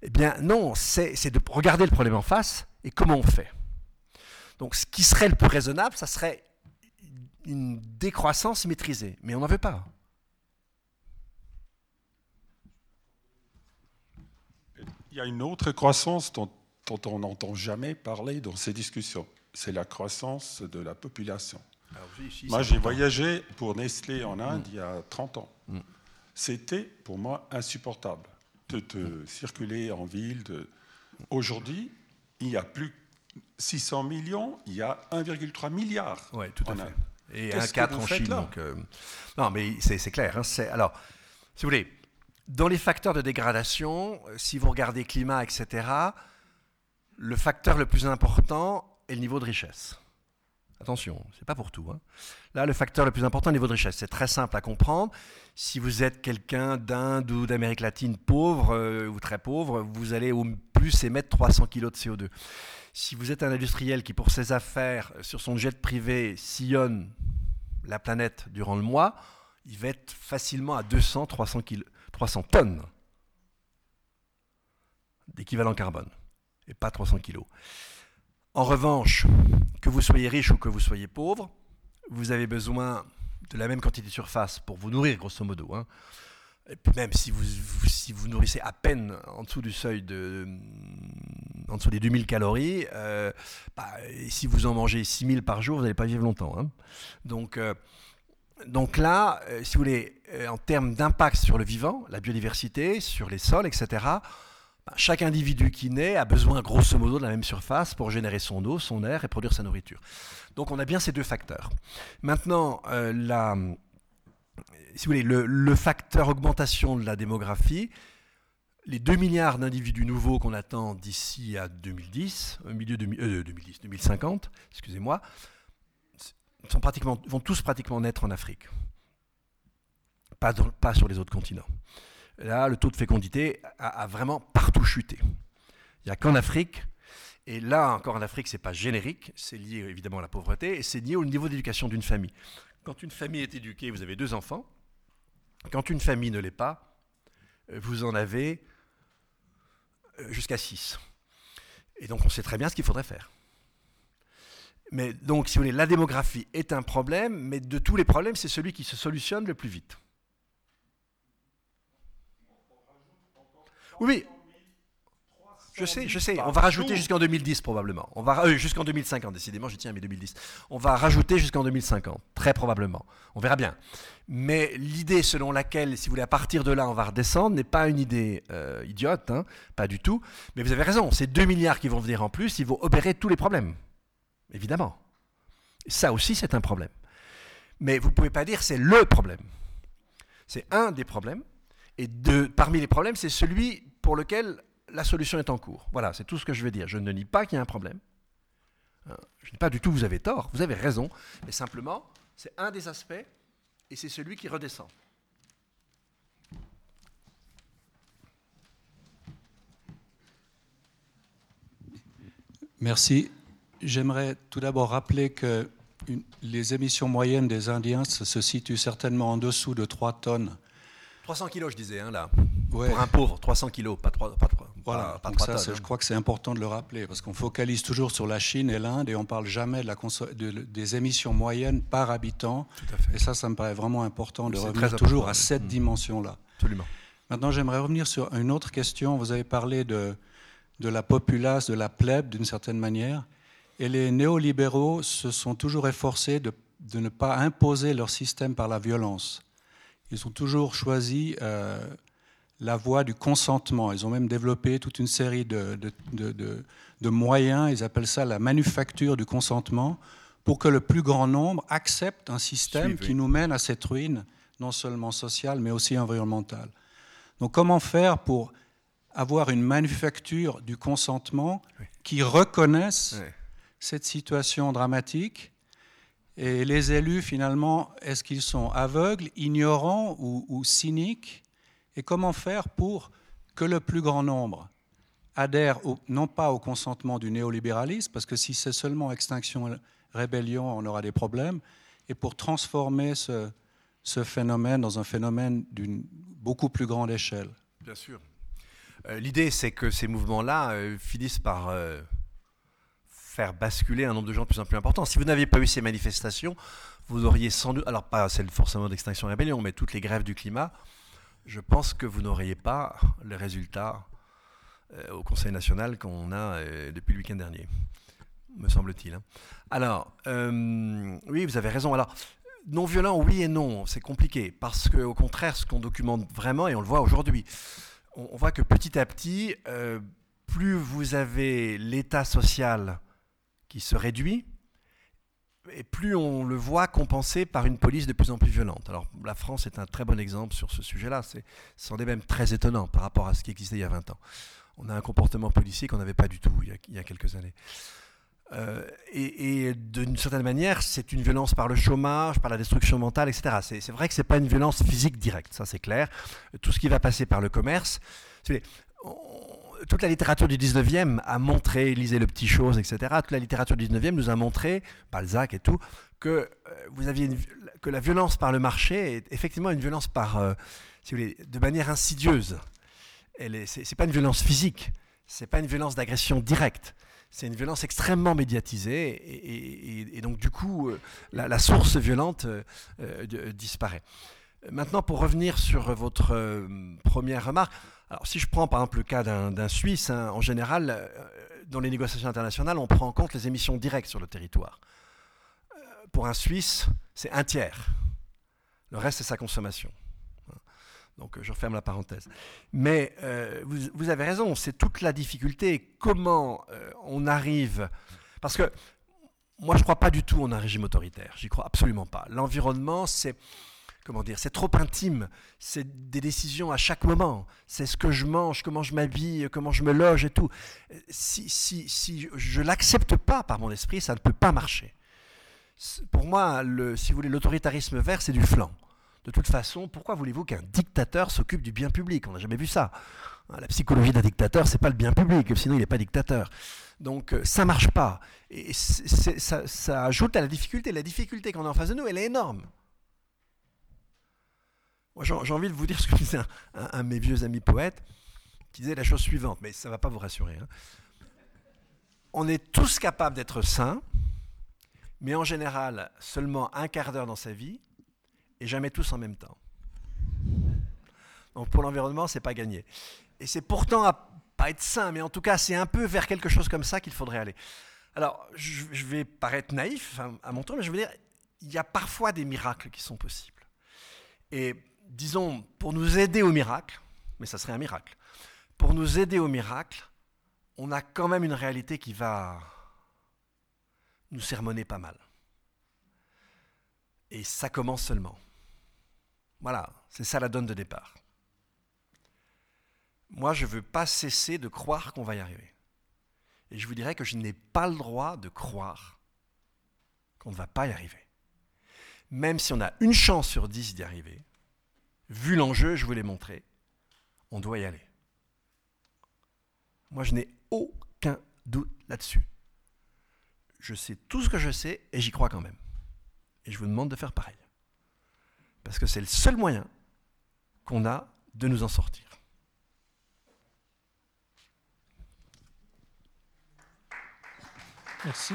Eh bien non, c'est de regarder le problème en face et comment on fait. Donc ce qui serait le plus raisonnable, ça serait une décroissance maîtrisée. Mais on n'en veut pas. Il y a une autre croissance dont, on n'entend jamais parler dans ces discussions. C'est la croissance de la population. moi, j'ai voyagé pour Nestlé en Inde mm. il y a 30 ans. Mm. C'était pour moi insupportable de, mm. circuler en ville. Aujourd'hui, il n'y a plus 600 millions, il y a 1,3 milliard. Oui, tout à fait. Et un 4 en Chine. Donc, euh, Non, mais c'est clair. Hein, alors, si vous voulez, dans les facteurs de dégradation, euh, si vous regardez climat, etc., le facteur le plus important est le niveau de richesse. Attention, c'est pas pour tout. Hein. Là, le facteur le plus important est le niveau de richesse. C'est très simple à comprendre. Si vous êtes quelqu'un d'Inde ou d'Amérique latine pauvre euh, ou très pauvre, vous allez au plus émettre 300 kg de CO2. Si vous êtes un industriel qui, pour ses affaires, sur son jet privé, sillonne la planète durant le mois, il va être facilement à 200, 300, 300 tonnes d'équivalent carbone, et pas 300 kg. En revanche, que vous soyez riche ou que vous soyez pauvre, vous avez besoin de la même quantité de surface pour vous nourrir, grosso modo. Hein. Et puis même si vous, si vous nourrissez à peine en dessous du seuil de, en dessous des 2000 calories, euh, bah, si vous en mangez 6000 par jour, vous n'allez pas vivre longtemps. Hein. Donc, euh, donc là, euh, si vous voulez, en termes d'impact sur le vivant, la biodiversité, sur les sols, etc., chaque individu qui naît a besoin grosso modo de la même surface pour générer son eau, son air et produire sa nourriture. Donc on a bien ces deux facteurs. Maintenant, la, si vous voulez, le, facteur augmentation de la démographie, les 2 milliards d'individus nouveaux qu'on attend d'ici à 2010, au milieu de, 2010, 2050, excusez-moi, sont pratiquement, vont tous pratiquement naître en Afrique, pas sur les autres continents. Là, le taux de fécondité a, vraiment partout chuté. Il n'y a qu'en Afrique, et là encore en Afrique, ce n'est pas générique, c'est lié évidemment à la pauvreté, et c'est lié au niveau d'éducation d'une famille. Quand une famille est éduquée, vous avez deux enfants. Quand une famille ne l'est pas, vous en avez euh, jusqu'à 6. Et donc on sait très bien ce qu'il faudrait faire. Mais donc, si vous voulez, la démographie est un problème, mais de tous les problèmes, c'est celui qui se solutionne le plus vite. Oui, je sais, je sais. On va rajouter jusqu'en 2010 probablement. On va euh, jusqu'en 2050. Décidément, j'y tiens à mes 2010. On va rajouter jusqu'en 2050, très probablement. On verra bien. Mais l'idée selon laquelle, si vous voulez, à partir de là, on va redescendre, n'est pas une idée euh, idiote, hein, pas du tout. Mais vous avez raison. Ces 2 milliards qui vont venir en plus, ils vont opérer tous les problèmes, évidemment. Ça aussi, c'est un problème. Mais vous ne pouvez pas dire c'est le problème. C'est un des problèmes. Et parmi les problèmes, c'est celui pour lequel la solution est en cours. Voilà, c'est tout ce que je veux dire. Je ne nie pas qu'il y a un problème. Hein, je ne dis pas du tout vous avez tort, vous avez raison, mais simplement, c'est un des aspects et c'est celui qui redescend. Merci. J'aimerais tout d'abord rappeler que les émissions moyennes des Indiens se situent certainement en dessous de 3 tonnes 300 kilos, je disais, hein, là. Pour un pauvre, 300 kilos, pas 3, pas voilà, ça, Je crois que c'est important de le rappeler, parce qu'on focalise toujours sur la Chine et l'Inde, et on ne parle jamais de la des émissions moyennes par habitant. Et ça, ça me paraît vraiment important de revenir toujours à cette mmh. dimension-là. Absolument. Maintenant, j'aimerais revenir sur une autre question. Vous avez parlé de, de la populace, de la plèbe, d'une certaine manière. Et les néolibéraux se sont toujours efforcés de, de ne pas imposer leur système par la violence ils ont toujours choisi euh, la voie du consentement. Ils ont même développé toute une série de, de, moyens, ils appellent ça la manufacture du consentement, pour que le plus grand nombre accepte un système qui nous mène à cette ruine, non seulement sociale, mais aussi environnementale. Donc comment faire pour avoir une manufacture du consentement qui reconnaisse cette situation dramatique Et les élus, finalement, est-ce qu'ils sont aveugles, ignorants ou, cyniques? Et comment faire pour que le plus grand nombre adhère non pas au consentement du néolibéralisme, parce que si c'est seulement extinction, rébellion, on aura des problèmes, et pour transformer ce, phénomène dans un phénomène d'une beaucoup plus grande échelle? Bien sûr. Euh, l'idée, c'est que ces mouvements-là euh, finissent par euh, faire basculer un nombre de gens de plus en plus important. Si vous n'aviez pas eu ces manifestations, vous auriez sans doute, alors pas celle forcément d'extinction rébellion, mais toutes les grèves du climat, je pense que vous n'auriez pas le résultat au Conseil national qu'on a depuis le week-end dernier, me semble-t-il. Hein. Alors, oui, vous avez raison. Alors, non violent, oui et non, c'est compliqué, parce qu'au contraire, ce qu'on documente vraiment, et on le voit aujourd'hui, on, voit que petit à petit, euh, plus vous avez l'état social se réduit, et plus on le voit compensé par une police de plus en plus violente. Alors la France est un très bon exemple sur ce sujet-là. C'est, c'en est même très étonnant par rapport à ce qui existait il y a 20 ans. On a un comportement policier qu'on n'avait pas du tout il y a, quelques années. Euh, et, d'une certaine manière, c'est une violence par le chômage, par la destruction mentale, etc. C'est, vrai que ce n'est pas une violence physique directe, ça c'est clair. Tout ce qui va passer par le commerce. Toute la littérature du 19e a montré, lisez le petit chose, etc. Toute la littérature du 19e nous a montré, Balzac et tout, que, euh, que la violence par le marché est effectivement une violence par, euh, si vous voulez, de manière insidieuse. Ce n'est pas une violence physique, c'est pas une violence d'agression directe c'est une violence extrêmement médiatisée et, donc du coup euh, la, source violente disparaît. Maintenant, pour revenir sur votre première remarque, alors si je prends par exemple le cas d'un Suisse, hein, en général, dans les négociations internationales, on prend en compte les émissions directes sur le territoire. pour un Suisse, c'est un tiers. Le reste, c'est sa consommation. Donc je referme la parenthèse. Mais euh, vous, avez raison, c'est toute la difficulté. Comment euh, on arrive... Parce que moi, je ne crois pas du tout en un régime autoritaire. J'y crois absolument pas. L'environnement, c'est... Comment dire C'est trop intime. C'est des décisions à chaque moment. C'est ce que je mange, comment je m'habille, comment je me loge et tout. Si, si, si je ne l'accepte pas par mon esprit, ça ne peut pas marcher. Pour moi, si vous voulez, l'autoritarisme vert, c'est du flanc. De toute façon, pourquoi voulez-vous qu'un dictateur s'occupe du bien public? On n'a jamais vu ça. Hein, la psychologie d'un dictateur, c'est pas le bien public, sinon il n'est pas dictateur. Donc euh, ça marche pas. Et ça, ajoute à la difficulté. La difficulté qu'on a en face de nous, elle est énorme. Moi, j'ai envie de vous dire ce que disait un, de mes vieux amis poètes, qui disait la chose suivante, mais ça ne va pas vous rassurer. Hein. On est tous capables d'être saints, mais en général, seulement un quart d'heure dans sa vie, et jamais tous en même temps. Donc pour l'environnement, c'est pas gagné. Et c'est pourtant à pas être sain, mais en tout cas, c'est un peu vers quelque chose comme ça qu'il faudrait aller. Alors, je vais paraître naïf à mon tour, mais je veux dire, il y a parfois des miracles qui sont possibles. Et disons, pour nous aider au miracle, mais ça serait un miracle, pour nous aider au miracle, on a quand même une réalité qui va nous sermonner pas mal. Et ça commence seulement. Voilà, c'est ça la donne de départ. Moi, je ne veux pas cesser de croire qu'on va y arriver. Et je vous dirais que je n'ai pas le droit de croire qu'on ne va pas y arriver. Même si on a une chance sur dix d'y arriver, vu l'enjeu, je vous l'ai montré, on doit y aller. Moi, je n'ai aucun doute là-dessus. Je sais tout ce que je sais et j'y crois quand même. Et je vous demande de faire pareil. Parce que c'est le seul moyen qu'on a de nous en sortir. Merci.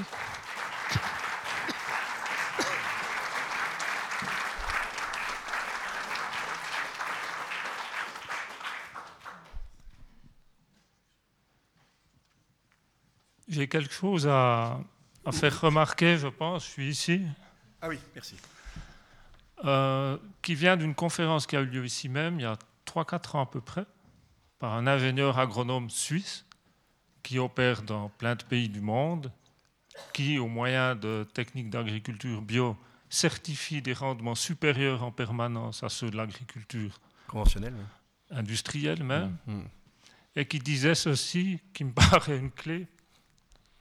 J'ai quelque chose à, à, faire remarquer, je pense. Je suis ici. Ah oui, merci. Euh, qui vient d'une conférence qui a eu lieu ici même, il y a 3-4 ans à peu près, par un ingénieur agronome suisse qui opère dans plein de pays du monde, qui, au moyen de techniques d'agriculture bio, certifie des rendements supérieurs en permanence à ceux de l'agriculture conventionnelle, industrielle même, mmh, mmh. et qui disait ceci, qui me paraît une clé,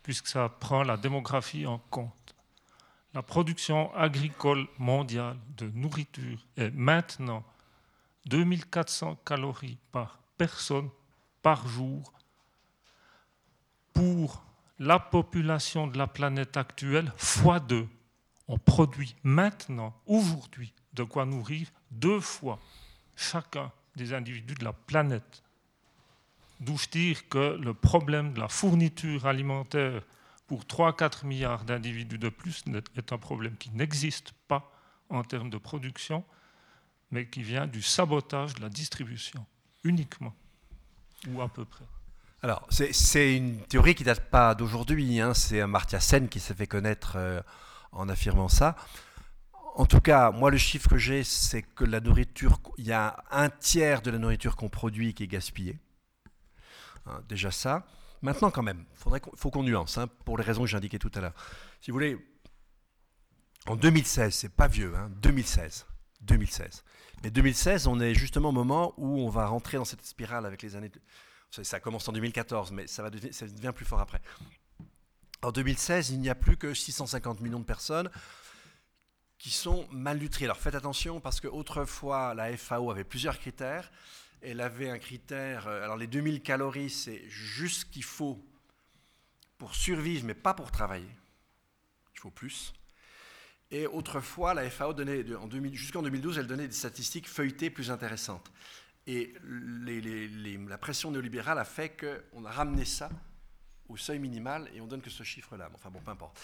puisque ça prend la démographie en compte. la production agricole mondiale de nourriture est maintenant 2400 calories par personne par jour pour la population de la planète actuelle fois deux. On produit maintenant, aujourd'hui, de quoi nourrir deux fois chacun des individus de la planète. D'où je dire que le problème de la fourniture alimentaire pour 3-4 milliards d'individus de plus est un problème qui n'existe pas en termes de production, mais qui vient du sabotage de la distribution, uniquement, ou à peu près. Alors, c'est une théorie qui date pas d'aujourd'hui. Hein. C'est Amartya Sen qui s'est fait connaître euh, en affirmant ça. En tout cas, moi, le chiffre que j'ai, c'est que la nourriture, il y a un tiers de la nourriture qu'on produit qui est gaspillée. Hein, déjà ça. Maintenant, quand même, il faut qu'on nuance, hein, pour les raisons que j'indiquais tout à l'heure. Si vous voulez, en 2016, c'est pas vieux, 2016. 2016. Mais 2016, on est justement au moment où on va rentrer dans cette spirale avec les années ça commence en 2014, mais ça, va ça devient plus fort après. En 2016, il n'y a plus que 650 millions de personnes qui sont malnutries. Alors faites attention parce qu'autrefois, la FAO avait plusieurs critères. Elle avait un critère, euh, alors les 2000 calories, c'est juste ce qu'il faut pour survivre, mais pas pour travailler. Il faut plus. Et autrefois, la FAO donnait, jusqu'en 2012, elle donnait des statistiques feuilletées plus intéressantes. Et la pression néolibérale a fait qu'on a ramené ça au seuil minimal et on donne que ce chiffre-là. Enfin bon, peu importe.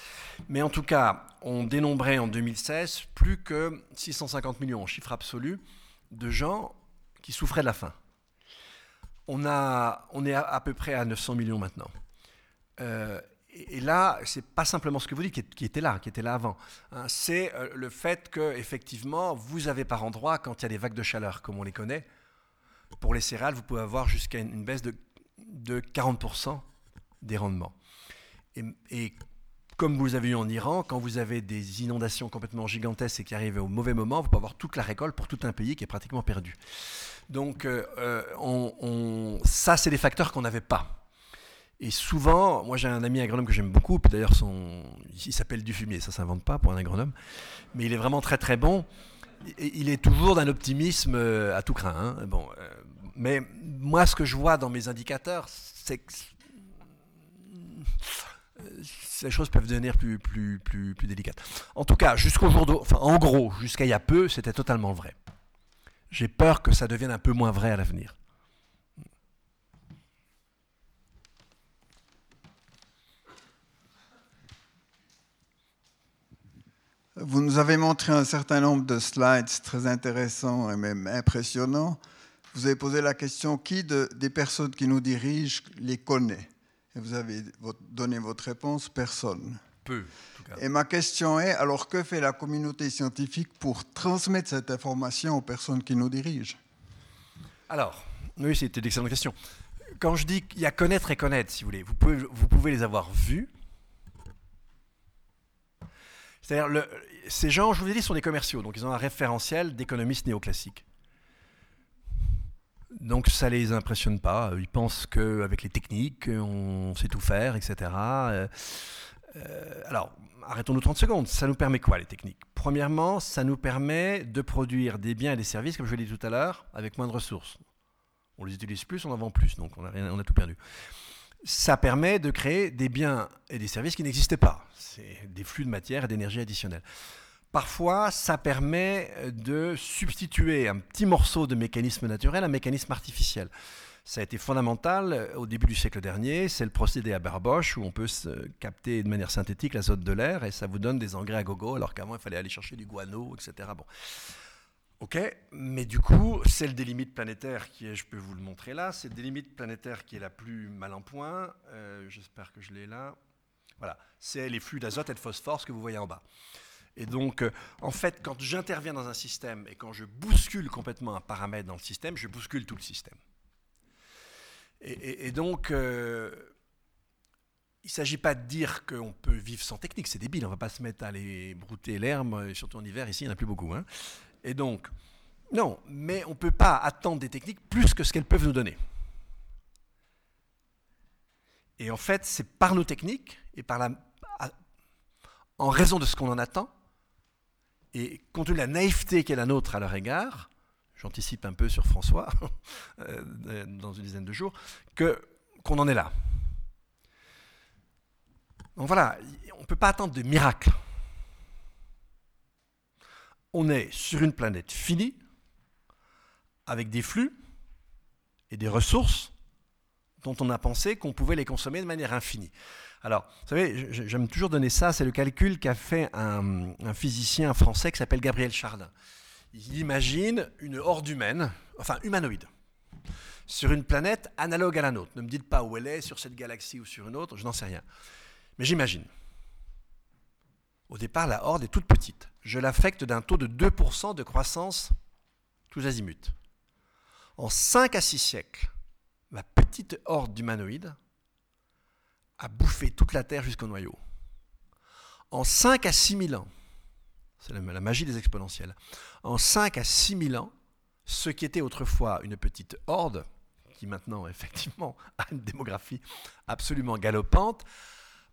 Mais en tout cas, on dénombrait en 2016 plus que 650 millions en chiffre absolu de gens qui souffraient de la faim. On, a, on est à, peu près à 900 millions maintenant. Euh, et, là, c'est pas simplement ce que vous dites qui, était là, qui était là avant. Hein. c'est euh, le fait que effectivement, vous avez par endroits, quand il y a des vagues de chaleur, comme on les connaît, pour les céréales, vous pouvez avoir jusqu'à une baisse de, 40% des rendements. Et, comme vous avez eu en Iran, quand vous avez des inondations complètement gigantesques et qui arrivent au mauvais moment, vous pouvez avoir toute la récolte pour tout un pays qui est pratiquement perdu. Donc euh, euh, ça, c'est des facteurs qu'on n'avait pas. Et souvent, moi j'ai un ami agronome que j'aime beaucoup, puis d'ailleurs son, il s'appelle Dufumier, ça ne s'invente pas pour un agronome, mais il est vraiment très très bon il est toujours d'un optimisme euh, à tout craint. Hein. Bon, mais moi, ce que je vois dans mes indicateurs, c'est que ces choses peuvent devenir plus, plus, plus, plus délicates. En tout cas, jusqu'au jour enfin, en gros, jusqu'à il y a peu, c'était totalement vrai. J'ai peur que ça devienne un peu moins vrai à l'avenir. Vous nous avez montré un certain nombre de slides très intéressants et même impressionnants. Vous avez posé la question qui des personnes qui nous dirigent les connaît? Et vous avez donné votre réponse personne. Peu. Et ma question est alors que fait la communauté scientifique pour transmettre cette information aux personnes qui nous dirigent? Alors, oui, c'est une excellente question. Quand je dis qu'il y a connaître et connaître, si vous voulez, vous pouvez, vous pouvez les avoir vus, c'est-à-dire, ces gens, je vous ai dit, sont des commerciaux, donc ils ont un référentiel d'économistes néoclassiques. Donc ça ne les impressionne pas. Ils pensent qu'avec les techniques, on sait tout faire, etc. Euh, alors, arrêtons-nous 30 secondes. Ça nous permet quoi, les techniques? Premièrement, ça nous permet de produire des biens et des services, comme je l'ai dit tout à l'heure, avec moins de ressources. On les utilise plus, on en vend plus, donc on a, on a tout perdu ça permet de créer des biens et des services qui n'existaient pas. C'est des flux de matière et d'énergie additionnels. Parfois, ça permet de substituer un petit morceau de mécanisme naturel à un mécanisme artificiel. Ça a été fondamental au début du siècle dernier. C'est le procédé à Barboche où on peut capter de manière synthétique l'azote de l'air et ça vous donne des engrais à gogo alors qu'avant il fallait aller chercher du guano, etc. Bon. Ok, mais du coup, celle des limites planétaires qui est, je peux vous le montrer là, c'est des limites planétaires qui est la plus mal en point. Euh, j'espère que je l'ai là. Voilà, c'est les flux d'azote et de phosphore, que vous voyez en bas. Et donc, euh, en fait, quand j'interviens dans un système et quand je bouscule complètement un paramètre dans le système, je bouscule tout le système. Et, donc, euh, il ne s'agit pas de dire qu'on peut vivre sans technique, c'est débile, on ne va pas se mettre à aller brouter l'herbe, surtout en hiver, ici il n'y en a plus beaucoup. Hein. Et donc, non, mais on ne peut pas attendre des techniques plus que ce qu'elles peuvent nous donner. Et en fait, c'est par nos techniques et par la, en raison de ce qu'on en attend, et compte tenu de la naïveté qui est la nôtre à leur égard, j'anticipe un peu sur François euh, dans une dizaine de jours, que qu'on en est là. Donc voilà, on ne peut pas attendre de miracles. On est sur une planète finie, avec des flux et des ressources dont on a pensé qu'on pouvait les consommer de manière infinie. Alors, vous savez, j'aime toujours donner ça, c'est le calcul qu'a fait un, un, physicien français qui s'appelle Gabriel Chardin. Il imagine une horde humaine, enfin humanoïde, sur une planète analogue à la nôtre. Ne me dites pas où elle est, sur cette galaxie ou sur une autre, je n'en sais rien. Mais j'imagine. Au départ, la horde est toute petite. Je l'affecte d'un taux de 2% de croissance tous azimuts. En 5 à 6 siècles, ma petite horde d'humanoïdes a bouffé toute la Terre jusqu'au noyau. En 5 à 6 000 ans, c'est la magie des exponentielles, en 5 à 6 000 ans, ce qui était autrefois une petite horde, qui maintenant effectivement a une démographie absolument galopante,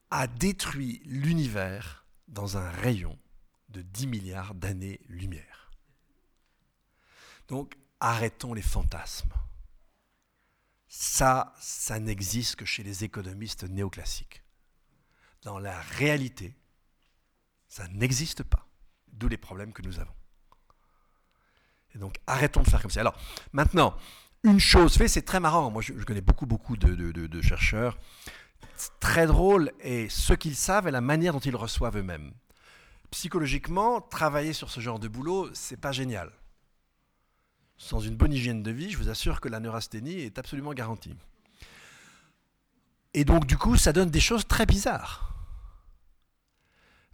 a détruit l'univers dans un rayon de 10 milliards d'années-lumière. Donc arrêtons les fantasmes. Ça, ça n'existe que chez les économistes néoclassiques. Dans la réalité, ça n'existe pas. D'où les problèmes que nous avons. Et donc, arrêtons de faire comme ça. Alors, maintenant, une chose fait, c'est très marrant. Moi, je, connais beaucoup, beaucoup de, chercheurs. Très drôle et ce qu'ils savent et la manière dont ils reçoivent eux-mêmes. Psychologiquement, travailler sur ce genre de boulot, c'est pas génial sans une bonne hygiène de vie, je vous assure que la neurasthénie est absolument garantie. Et donc, du coup, ça donne des choses très bizarres.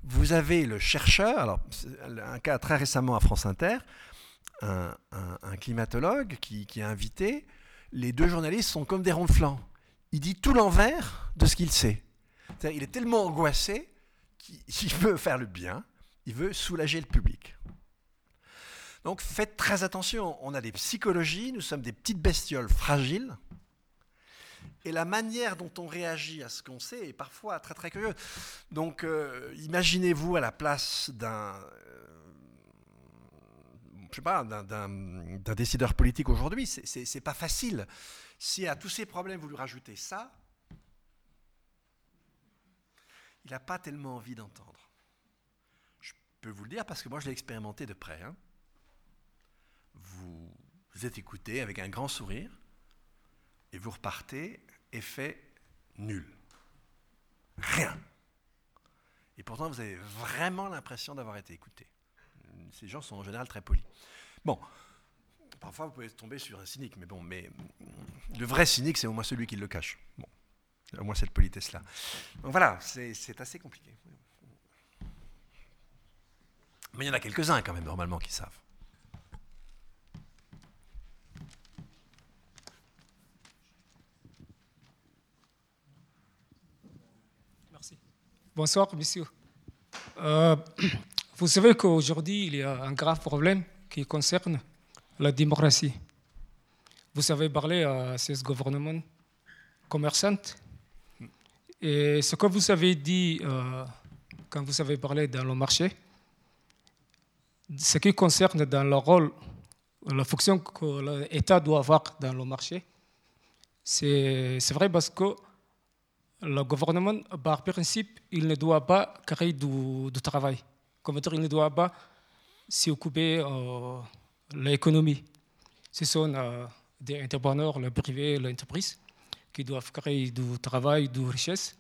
Vous avez le chercheur, alors un cas très récemment à France Inter, un, climatologue qui, a invité, les deux journalistes sont comme des ronflants. Il dit tout l'envers de ce qu'il sait. il est tellement angoissé qu'il veut faire le bien, il veut soulager le public. Donc faites très attention, on a des psychologies, nous sommes des petites bestioles fragiles, et la manière dont on réagit à ce qu'on sait est parfois très très curieuse. Donc euh, imaginez-vous à la place d'un... Euh, je sais pas, d'un décideur politique aujourd'hui, c'est pas facile. Si à tous ces problèmes vous lui rajoutez ça, il n'a pas tellement envie d'entendre. Je peux vous le dire parce que moi je l'ai expérimenté de près. Hein vous, êtes écouté avec un grand sourire et vous repartez, effet nul. Rien. Et pourtant, vous avez vraiment l'impression d'avoir été écouté. Ces gens sont en général très polis. Bon, parfois vous pouvez tomber sur un cynique, mais bon, le vrai cynique, c'est au moins celui qui le cache. Bon, au moins cette politesse-là. Donc voilà, c'est assez compliqué. Mais il y en a quelques-uns quand même, normalement, qui savent. Bonsoir, monsieur. Euh, vous savez qu'aujourd'hui, il y a un grave problème qui concerne la démocratie. Vous avez parlé à ces gouvernements commerçants. Et ce que vous avez dit euh, quand vous avez parlé dans le marché, ce qui concerne dans le rôle, la fonction que l'État doit avoir dans le marché, c'est vrai parce que le gouvernement, par principe, il ne doit pas créer du, travail. Comme dire, il ne doit pas s'occuper de euh, l'économie. Ce sont euh, des entrepreneurs, le privé, l'entreprise, qui doivent créer du travail, de richesse.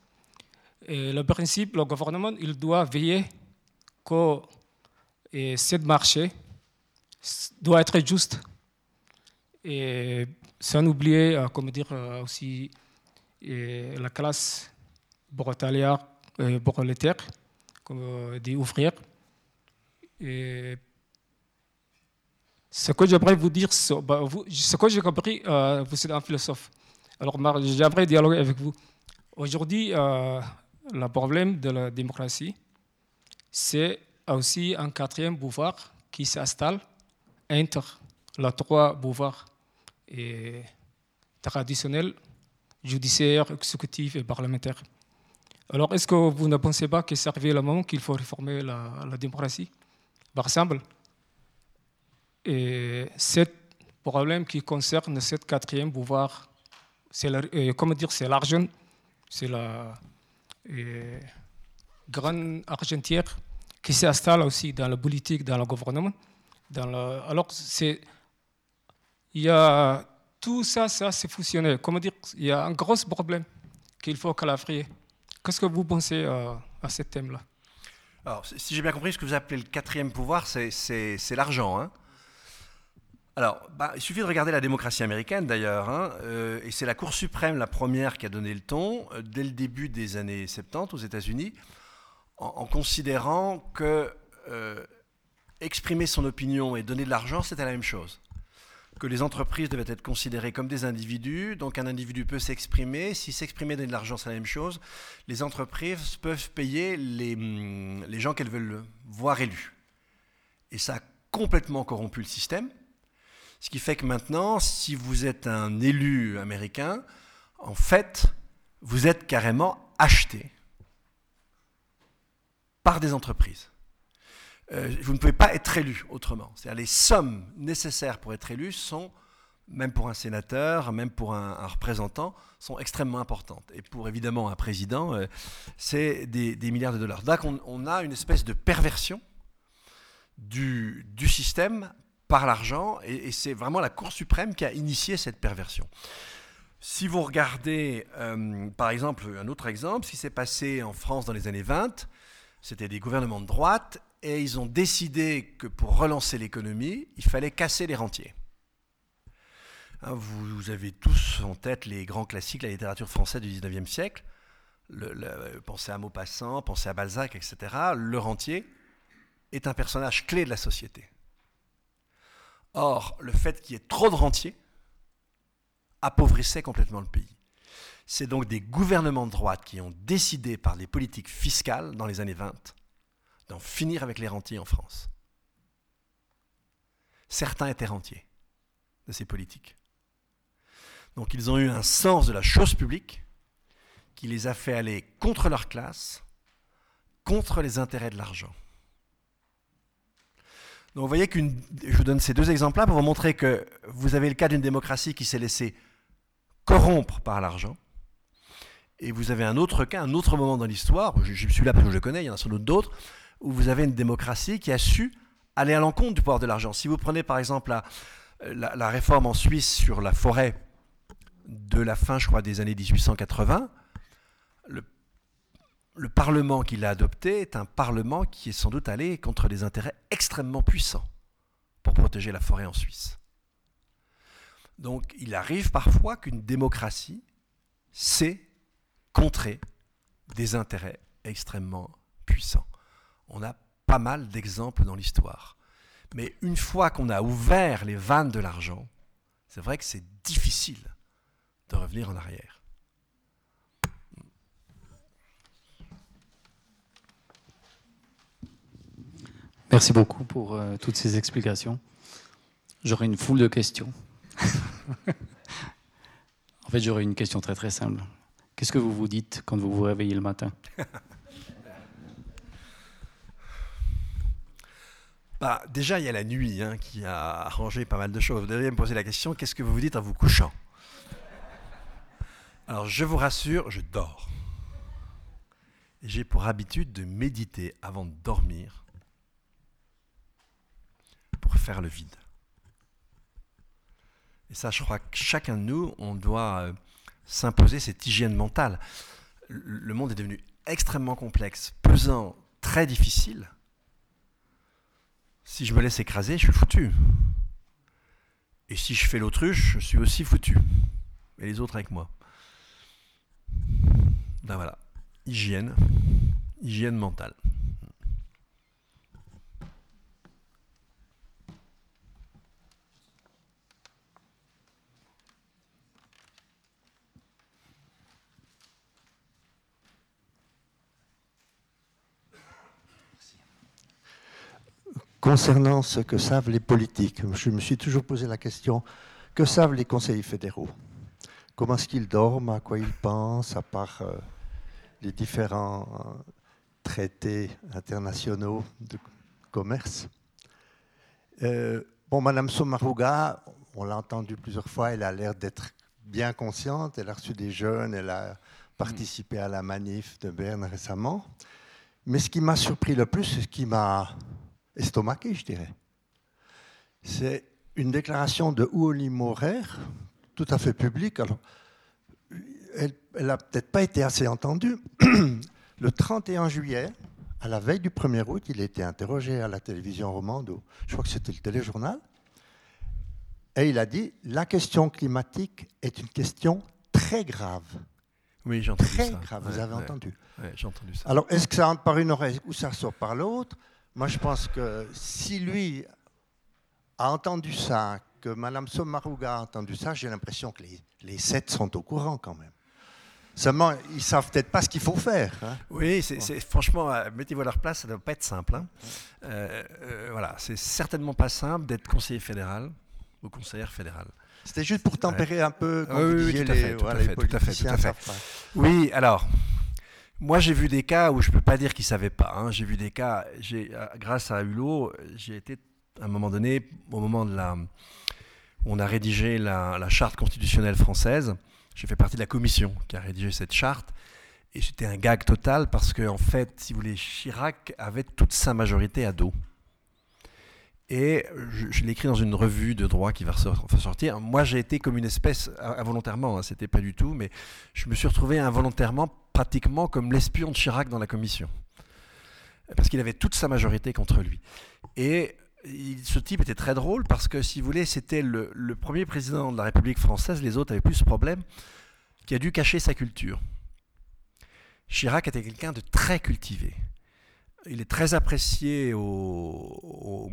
Et le principe, le gouvernement, il doit veiller que ce marché doit être juste. Et sans oublier, euh, comme dire aussi, et la classe prolétaire, prolétaire comme des ouvriers. Et ce que j'aimerais vous dire, bah, ce que j'ai compris, euh, vous êtes un philosophe. Alors j'aimerais dialoguer avec vous. Aujourd'hui, euh, le problème de la démocratie, c'est aussi un quatrième pouvoir qui s'installe entre les trois pouvoirs traditionnels judiciaire, exécutif et parlementaire. Alors, est-ce que vous ne pensez pas que c'est arrivé le moment qu'il faut réformer la, démocratie Par exemple, et ce problème qui concerne cette quatrième pouvoir, c'est comment dire, c'est l'argent, c'est la grande argentière qui s'installe aussi dans la politique, dans le gouvernement. Alors, il y a tout ça, ça s'est fusionné. Comment dire, il y a un gros problème qu'il faut clarifier. Qu'est-ce que vous pensez euh, à ce thème-là? Alors, si j'ai bien compris, ce que vous appelez le quatrième pouvoir, c'est l'argent. Hein alors, bah, il suffit de regarder la démocratie américaine d'ailleurs, hein, euh, et c'est la Cour suprême, la première, qui a donné le ton euh, dès le début des années 70 aux États-Unis, en, considérant que exprimer son opinion et donner de l'argent, c'était la même chose que les entreprises devaient être considérées comme des individus. Donc un individu peut s'exprimer. Si s'exprimer donner de l'argent, c'est la même chose. Les entreprises peuvent payer hum, les gens qu'elles veulent voir élus. Et ça a complètement corrompu le système. Ce qui fait que maintenant, si vous êtes un élu américain, en fait, vous êtes carrément acheté par des entreprises. Euh, vous ne pouvez pas être élu autrement. Les sommes nécessaires pour être élu sont, même pour un sénateur, même pour un, représentant, sont extrêmement importantes. Et pour évidemment un président, euh, c'est des, milliards de dollars. Donc on, a une espèce de perversion du, système par l'argent, et, c'est vraiment la Cour suprême qui a initié cette perversion. Si vous regardez, euh, par exemple, un autre exemple, ce qui s'est passé en France dans les années 20, c'était des gouvernements de droite et ils ont décidé que pour relancer l'économie, il fallait casser les rentiers. Hein, vous, avez tous en tête les grands classiques de la littérature française du 19e siècle. pensez à Maupassant, pensez à Balzac, etc. Le rentier est un personnage clé de la société. Or, le fait qu'il y ait trop de rentiers appauvrissait complètement le pays. C'est donc des gouvernements de droite qui ont décidé par les politiques fiscales dans les années 20 d'en finir avec les rentiers en France. Certains étaient rentiers de ces politiques. Donc ils ont eu un sens de la chose publique qui les a fait aller contre leur classe, contre les intérêts de l'argent. Donc vous voyez que je vous donne ces deux exemples-là pour vous montrer que vous avez le cas d'une démocratie qui s'est laissée corrompre par l'argent, et vous avez un autre cas, un autre moment dans l'histoire, je, je suis là parce que je le connais, il y en a sans doute d'autres, où vous avez une démocratie qui a su aller à l'encontre du pouvoir de l'argent. Si vous prenez par exemple la, réforme en Suisse sur la forêt de la fin, je crois, des années 1880, le, le Parlement qui l'a adopté est un Parlement qui est sans doute allé contre des intérêts extrêmement puissants pour protéger la forêt en Suisse. Donc il arrive parfois qu'une démocratie sait contrer des intérêts extrêmement puissants. On a pas mal d'exemples dans l'histoire. Mais une fois qu'on a ouvert les vannes de l'argent, c'est vrai que c'est difficile de revenir en arrière. Merci beaucoup pour euh, toutes ces explications. J'aurais une foule de questions. en fait, j'aurais une question très très simple. Qu'est-ce que vous vous dites quand vous vous réveillez le matin? Bah, déjà, il y a la nuit hein, qui a arrangé pas mal de choses. Vous devriez me poser la question qu'est-ce que vous vous dites en vous couchant? Alors, je vous rassure, je dors. J'ai pour habitude de méditer avant de dormir pour faire le vide. Et ça, je crois que chacun de nous, on doit euh, s'imposer cette hygiène mentale. Le monde est devenu extrêmement complexe, pesant, très difficile. Si je me laisse écraser, je suis foutu. Et si je fais l'autruche, je suis aussi foutu. Et les autres avec moi. Ben voilà. Hygiène. Hygiène mentale. Concernant ce que savent les politiques, je me suis toujours posé la question, que savent les conseillers fédéraux? Comment est-ce qu'ils dorment? À quoi ils pensent? À part euh, les différents traités internationaux de commerce? Euh, bon, Madame Somaruga, on l'a entendu plusieurs fois, elle a l'air d'être bien consciente, elle a reçu des jeunes, elle a participé à la manif de Berne récemment. Mais ce qui m'a surpris le plus, ce qui m'a estomaqué, je dirais, c'est une déclaration de Uoli Morer, tout à fait publique. Alors, elle n'a peut-être pas été assez entendue. le 31 juillet, à la veille du 1er août, il a été interrogé à la télévision romande, je crois que c'était le téléjournal, et il a dit La question climatique est une question très grave. Oui, j'ai entendu très ça. grave, vous avez entendu. Oui, j'ai entendu ça. Alors, est-ce que ça entre par une oreille ou ça sort par l'autre? Moi, je pense que si lui a entendu ça, que Mme Sommaruga a entendu ça, j'ai l'impression que les, les sept sont au courant quand même. Seulement, ils ne savent peut-être pas ce qu'il faut faire. Hein. Oui, c'est, franchement, euh, mettez-vous à leur place, ça ne doit pas être simple. Hein. Euh, euh, voilà, c'est certainement pas simple d'être conseiller fédéral ou conseillère fédérale. C'était juste pour tempérer un peu quand oui, oui, tout, à fait, tout, à fait, tout à fait, tout à fait. Oui, alors, moi j'ai vu des cas où je ne peux pas dire qu'ils ne savaient pas. Hein. J'ai vu des cas, j'ai, grâce à Hulot, j'ai été à un moment donné, au moment de la... On a rédigé la, charte constitutionnelle française j'ai fait partie de la commission qui a rédigé cette charte. Et c'était un gag total parce que, en fait, si vous voulez, Chirac avait toute sa majorité à dos. Et je, l'ai écrit dans une revue de droit qui va sortir. Moi, j'ai été comme une espèce, involontairement, hein, c'était pas du tout, mais je me suis retrouvé involontairement, pratiquement comme l'espion de Chirac dans la commission. Parce qu'il avait toute sa majorité contre lui. Et ce type était très drôle parce que, si vous voulez, c'était le, premier président de la République française, les autres avaient plus ce problème, qui a dû cacher sa culture. Chirac était quelqu'un de très cultivé. Il est très apprécié en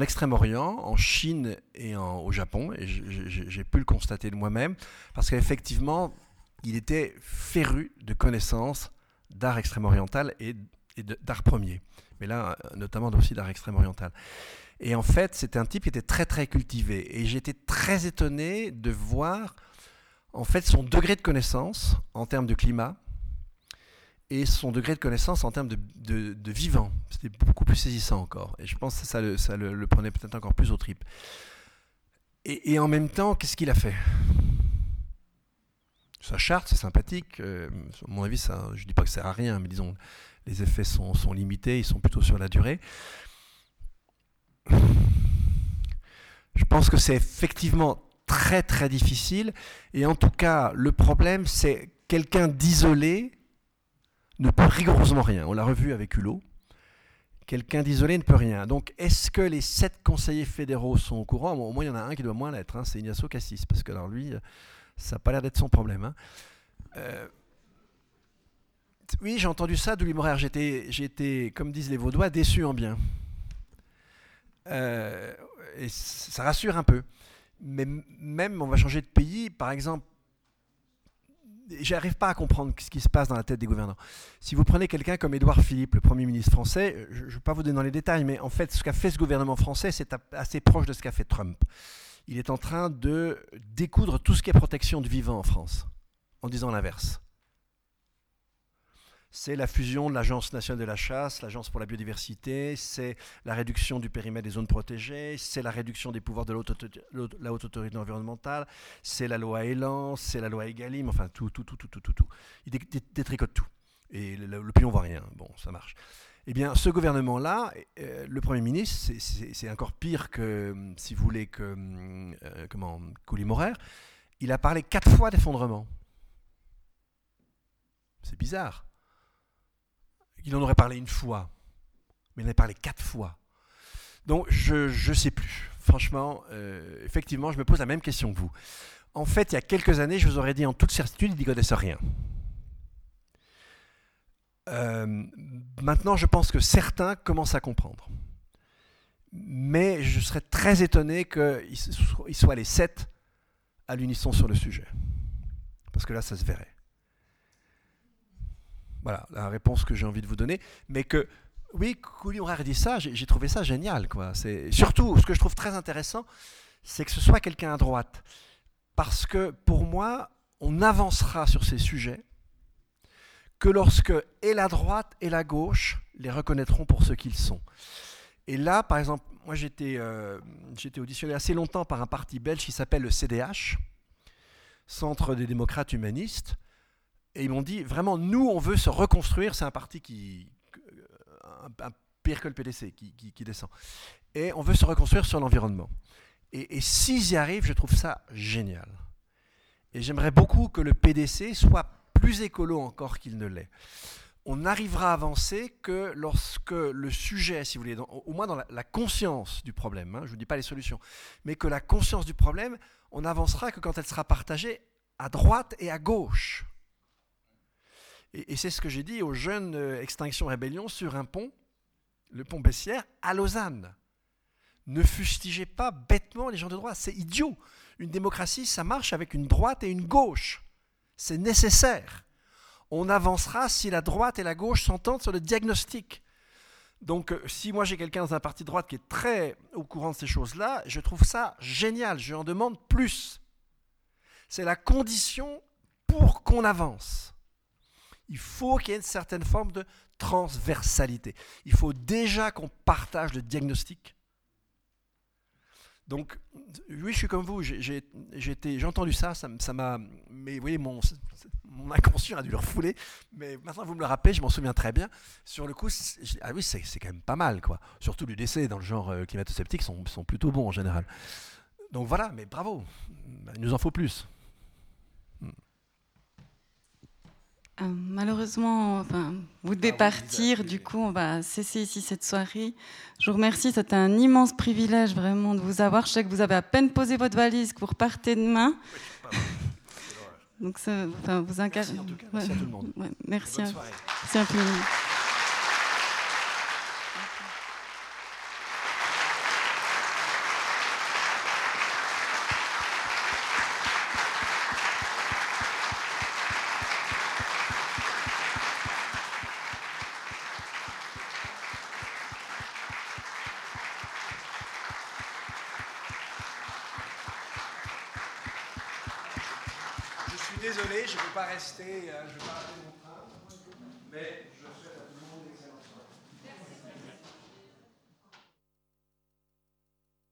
Extrême-Orient, en Chine et au Japon, et j'ai pu le constater de moi-même, parce qu'effectivement, il était féru de connaissances d'art extrême-oriental et, et d'art premier mais là, euh, notamment aussi d'art extrême-oriental. Et en fait, c'était un type qui était très très cultivé. Et j'étais très étonné de voir en fait son degré de connaissance en termes de climat et son degré de connaissance en termes de, vivant. C'était beaucoup plus saisissant encore. Et je pense que ça le, ça le, prenait peut-être encore plus au trip. Et, en même temps, qu'est-ce qu'il a fait? Sa charte, c'est sympathique. Euh, à mon avis, je ne dis pas que ça sert à rien, mais disons, les effets sont, limités, ils sont plutôt sur la durée. Je pense que c'est effectivement très très difficile, et en tout cas, le problème, c'est quelqu'un d'isolé ne peut rigoureusement rien. On l'a revu avec Hulot. Quelqu'un d'isolé ne peut rien. Donc, est-ce que les sept conseillers fédéraux sont au courant? Au moins, il y en a un qui doit moins l'être, hein, c'est Ignacio Cassis, parce que alors lui, ça n'a pas l'air d'être son problème. Hein. Euh, oui, j'ai entendu ça d'Uli Morer. J'étais, comme disent les Vaudois, déçu en bien. Euh, et ça rassure un peu. Mais même, on va changer de pays, par exemple, j'arrive pas à comprendre ce qui se passe dans la tête des gouvernants. Si vous prenez quelqu'un comme Édouard Philippe, le Premier ministre français, je ne vais pas vous donner dans les détails, mais en fait, ce qu'a fait ce gouvernement français, c'est assez proche de ce qu'a fait Trump. Il est en train de découdre tout ce qui est protection du vivant en France, en disant l'inverse c'est la fusion de l'Agence nationale de la chasse, l'Agence pour la biodiversité, c'est la réduction du périmètre des zones protégées, c'est la réduction des pouvoirs de la haute autorité environnementale, c'est la loi Elan, c'est la loi Egalim, enfin tout, tout, tout, tout, tout, tout. tout. Il détricote tout. Et pion voit rien. Bon, ça marche. Eh bien, ce gouvernement-là, euh, le Premier ministre, c'est encore pire que, si vous voulez, que euh, comment, Morer, il a parlé quatre fois d'effondrement. C'est bizarre. Il en aurait parlé une fois, mais il en a parlé quatre fois. Donc je ne sais plus. Franchement, euh, effectivement, je me pose la même question que vous. En fait, il y a quelques années, je vous aurais dit en toute certitude, il n'y connaissait rien. Euh, maintenant, je pense que certains commencent à comprendre. Mais je serais très étonné qu'ils soient les sept à l'unisson sur le sujet. Parce que là, ça se verrait. Voilà la réponse que j'ai envie de vous donner. Mais que, oui, Couli aurait dit ça, j'ai trouvé ça génial. Quoi. Surtout, ce que je trouve très intéressant, c'est que ce soit quelqu'un à droite. Parce que pour moi, on avancera sur ces sujets que lorsque et la droite et la gauche les reconnaîtront pour ce qu'ils sont. Et là, par exemple, moi j'étais euh, auditionné assez longtemps par un parti belge qui s'appelle le CDH, Centre des démocrates humanistes, et ils m'ont dit vraiment, nous, on veut se reconstruire. C'est un parti qui. Un, pire que le PDC, qui, qui, descend. Et on veut se reconstruire sur l'environnement. Et, et s'ils y arrivent, je trouve ça génial. Et j'aimerais beaucoup que le PDC soit plus écolo encore qu'il ne l'est. On n'arrivera à avancer que lorsque le sujet, si vous voulez, au moins dans la, conscience du problème, hein, je ne vous dis pas les solutions, mais que la conscience du problème, on avancera que quand elle sera partagée à droite et à gauche. Et, c'est ce que j'ai dit aux jeunes euh, Extinction Rébellion sur un pont, le pont Bessières, à Lausanne. Ne fustigez pas bêtement les gens de droite, c'est idiot. Une démocratie, ça marche avec une droite et une gauche. C'est nécessaire. On avancera si la droite et la gauche s'entendent sur le diagnostic. Donc, euh, si moi j'ai quelqu'un dans un parti droite qui est très au courant de ces choses-là, je trouve ça génial. Je en demande plus. C'est la condition pour qu'on avance il faut qu'il y ait une certaine forme de transversalité. Il faut déjà qu'on partage le diagnostic. Donc, oui, je suis comme vous, j'ai entendu ça, ça m'a. Mais oui, mon, mon inconscient a dû le refouler. Mais maintenant, vous me le rappelez, je m'en souviens très bien. Sur le coup, ah oui, c'est quand même pas mal, quoi. Surtout décès dans le genre euh, climato-sceptique sont plutôt bons en général. Donc voilà, mais bravo, il nous en faut plus. Euh, malheureusement, enfin, vous devez ah partir, du coup, on va cesser ici cette soirée. Je vous remercie, c'était un immense privilège vraiment de vous avoir. Je sais que vous avez à peine posé votre valise, que vous repartez demain. Donc, enfin, vous incarnez. Merci, à tout le monde. merci, vais